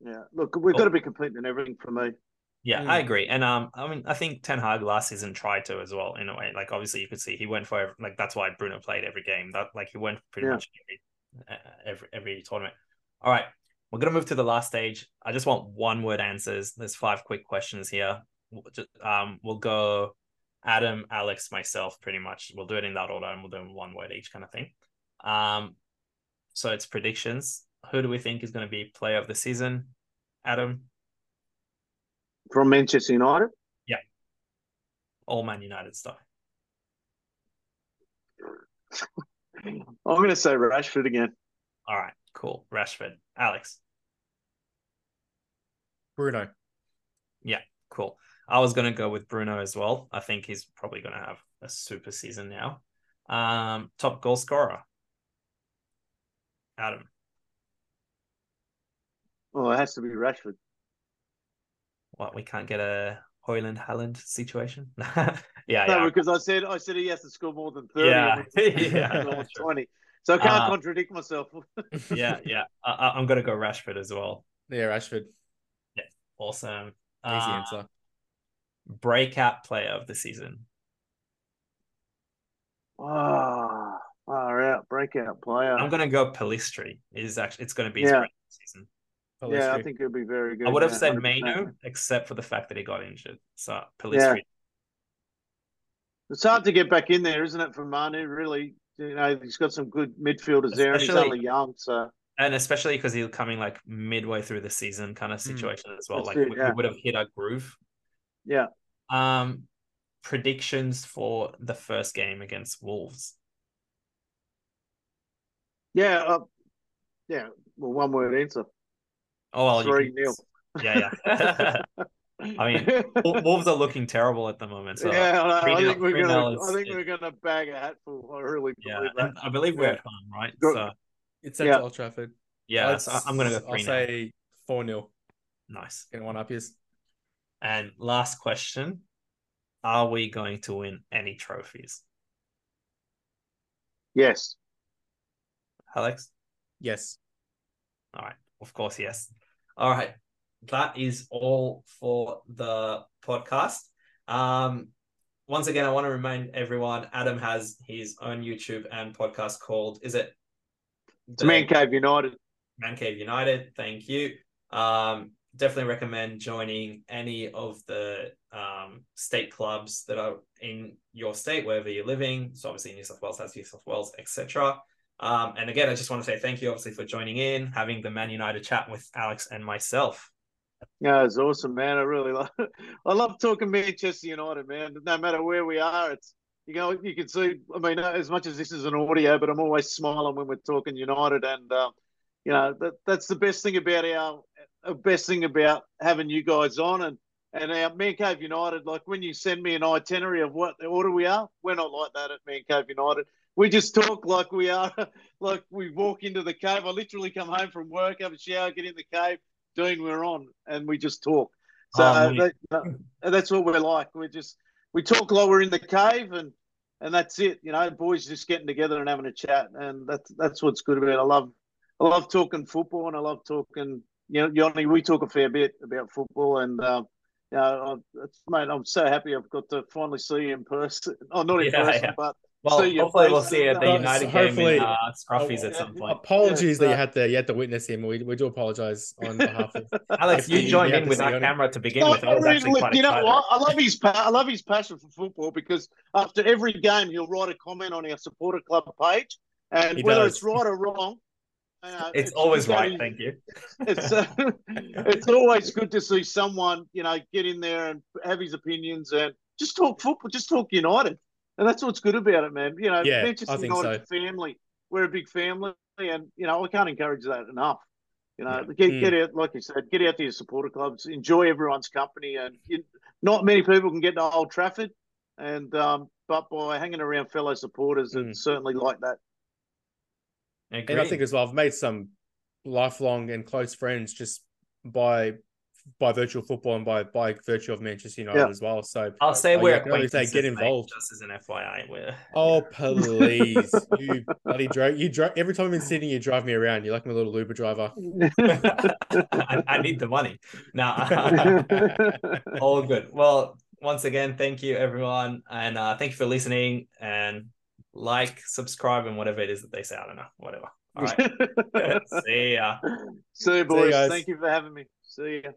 yeah, look, we've got to be competing in everything for me. Yeah, mm. I agree. And um, I mean, I think Ten Hag last season tried to as well in a way. Like, obviously, you could see he went for every, like that's why Bruno played every game. That like he went pretty yeah. much every, uh, every every tournament. All right, we're gonna move to the last stage. I just want one word answers. There's five quick questions here. Um, we'll go Adam, Alex, myself, pretty much. We'll do it in that order and we'll do one word each kind of thing. Um, so it's predictions. Who do we think is going to be player of the season? Adam? From Manchester United? Yeah. All Man United stuff. [LAUGHS] I'm going to say Rashford again. All right, cool. Rashford. Alex? Bruno. Yeah, cool. I was going to go with Bruno as well. I think he's probably going to have a super season now. Um, top goal scorer, Adam. Well, it has to be Rashford. What we can't get a Haaland Haaland situation. [LAUGHS] yeah, no, yeah. because I said I said he has to score more than thirty. Yeah, [LAUGHS] yeah. twenty. So I can't uh, contradict myself. [LAUGHS] yeah, yeah. I, am gonna go Rashford as well. Yeah, Rashford. Yeah, awesome. Easy uh, answer breakout player of the season? Ah, Far out breakout player. I'm going to go Pellistri. Is actually it's going to be his Yeah. season. yeah, I think it'd be very good. I would have yeah, said 100%. Mainoo, except for the fact that he got injured. So Pellistri. It's hard to get back in there, isn't it, for Mainoo? Really, you know, he's got some good midfielders there, and he's Especially- only young, so and especially because he's coming like midway through the season kind of situation as well. That's like it, we, yeah. we would have hit our groove. yeah. Um, predictions for the first game against Wolves. Yeah, uh, yeah. Well, one word answer. Oh, well, Three can- nil. Yeah, yeah. [LAUGHS] I mean, Wolves are looking terrible at the moment. So yeah, I, I think we're gonna. nil I is- think we're gonna bag a hatful. I really yeah, believe that. I believe we're Yeah. at home, right? Good. So It's at Yeah. Old Trafford. yeah, I'd so I'm gonna go three. I'll say four 0 Nice. Get one up is And last question: Are we going to win any trophies, Yes. Alex? yes. All right. Of course, yes. All right. That is all for the podcast. Um, once again, I want to remind everyone Adam has his own YouTube and podcast called, is it? It's Man Cave United. Man Cave United. Thank you. Um, definitely recommend joining any of the um, state clubs that are in your state, wherever you're living. So obviously New South Wales has New South Wales, etc. Um, and again, I just want to say thank you, obviously, for joining in, having the Man United chat with Alex and myself. Yeah, it's awesome, man. I really love. It. [LAUGHS] I love talking Manchester United, man. No matter where we are, it's you know you can see. I mean, as much as this is an audio, but I'm always smiling when we're talking United, and uh, you know that that's the best thing about our uh, best thing about having you guys on and and our Man Cave United. Like when you send me an itinerary of what the order we are, we're not like that at Man Cave United. We just talk like we are, [LAUGHS] like we walk into the cave. I literally come home from work, have a shower, get in the cave, Dean, we're on, and we just talk. So Oh, that, uh, that's what we're like. We just we talk like we're in the cave, and and that's it. You know, boys just getting together and having a chat, and that's that's what's good about. It. I love I love talking football, and I love talking. You know, Yoni, we talk a fair bit about football, and um, you know, I, it's, mate, I'm so happy I've got to finally see you in person. [LAUGHS] Oh, not in Yeah, person, yeah. but Well, See you, hopefully we'll see you at the Uh, United so game hopefully- in uh, Scruffies Oh, at some point. Apologies Yeah, that you uh, had to you had to witness him. We, we do apologize on [LAUGHS] behalf of. Alex, if you- you joined you in with our that camera to begin No, with. I was really, look, quite you know what? I love his pa- I love his passion for football because after every game he'll write a comment on our supporter club page, and He whether does. it's right or wrong, uh, It's always right. Thank you. It's uh, [LAUGHS] it's always good to see someone you know get in there and have his opinions and just talk football, just talk United, and that's what's good about it, man. You know, Yeah, Manchester United family. We're a big family, and you know I can't encourage that enough. You know, get Mm. get out, like you said, get out to your supporter clubs, enjoy everyone's company, and you, not many people can get to Old Trafford, and um, but by hanging around fellow supporters, Mm. it's certainly like that. And I think as well, I've made some lifelong and close friends just by by virtual football and by by virtue of Manchester United Yeah. as well. So I'll say Oh, we're yeah, I can say acquaintances. get mate, involved. just as an FYI. We're oh please, [LAUGHS] you bloody drove you drove every time I'm in Sydney, you drive me around. You're like my little Uber driver. [LAUGHS] I, I need the money now. [LAUGHS] All good. Well, once again, thank you everyone, and uh, thank you for listening. And like, subscribe, and whatever it is that they say. I don't know. Whatever. All right. [LAUGHS] [LAUGHS] See ya. See you, boys. guys. Thank you for having me. See you.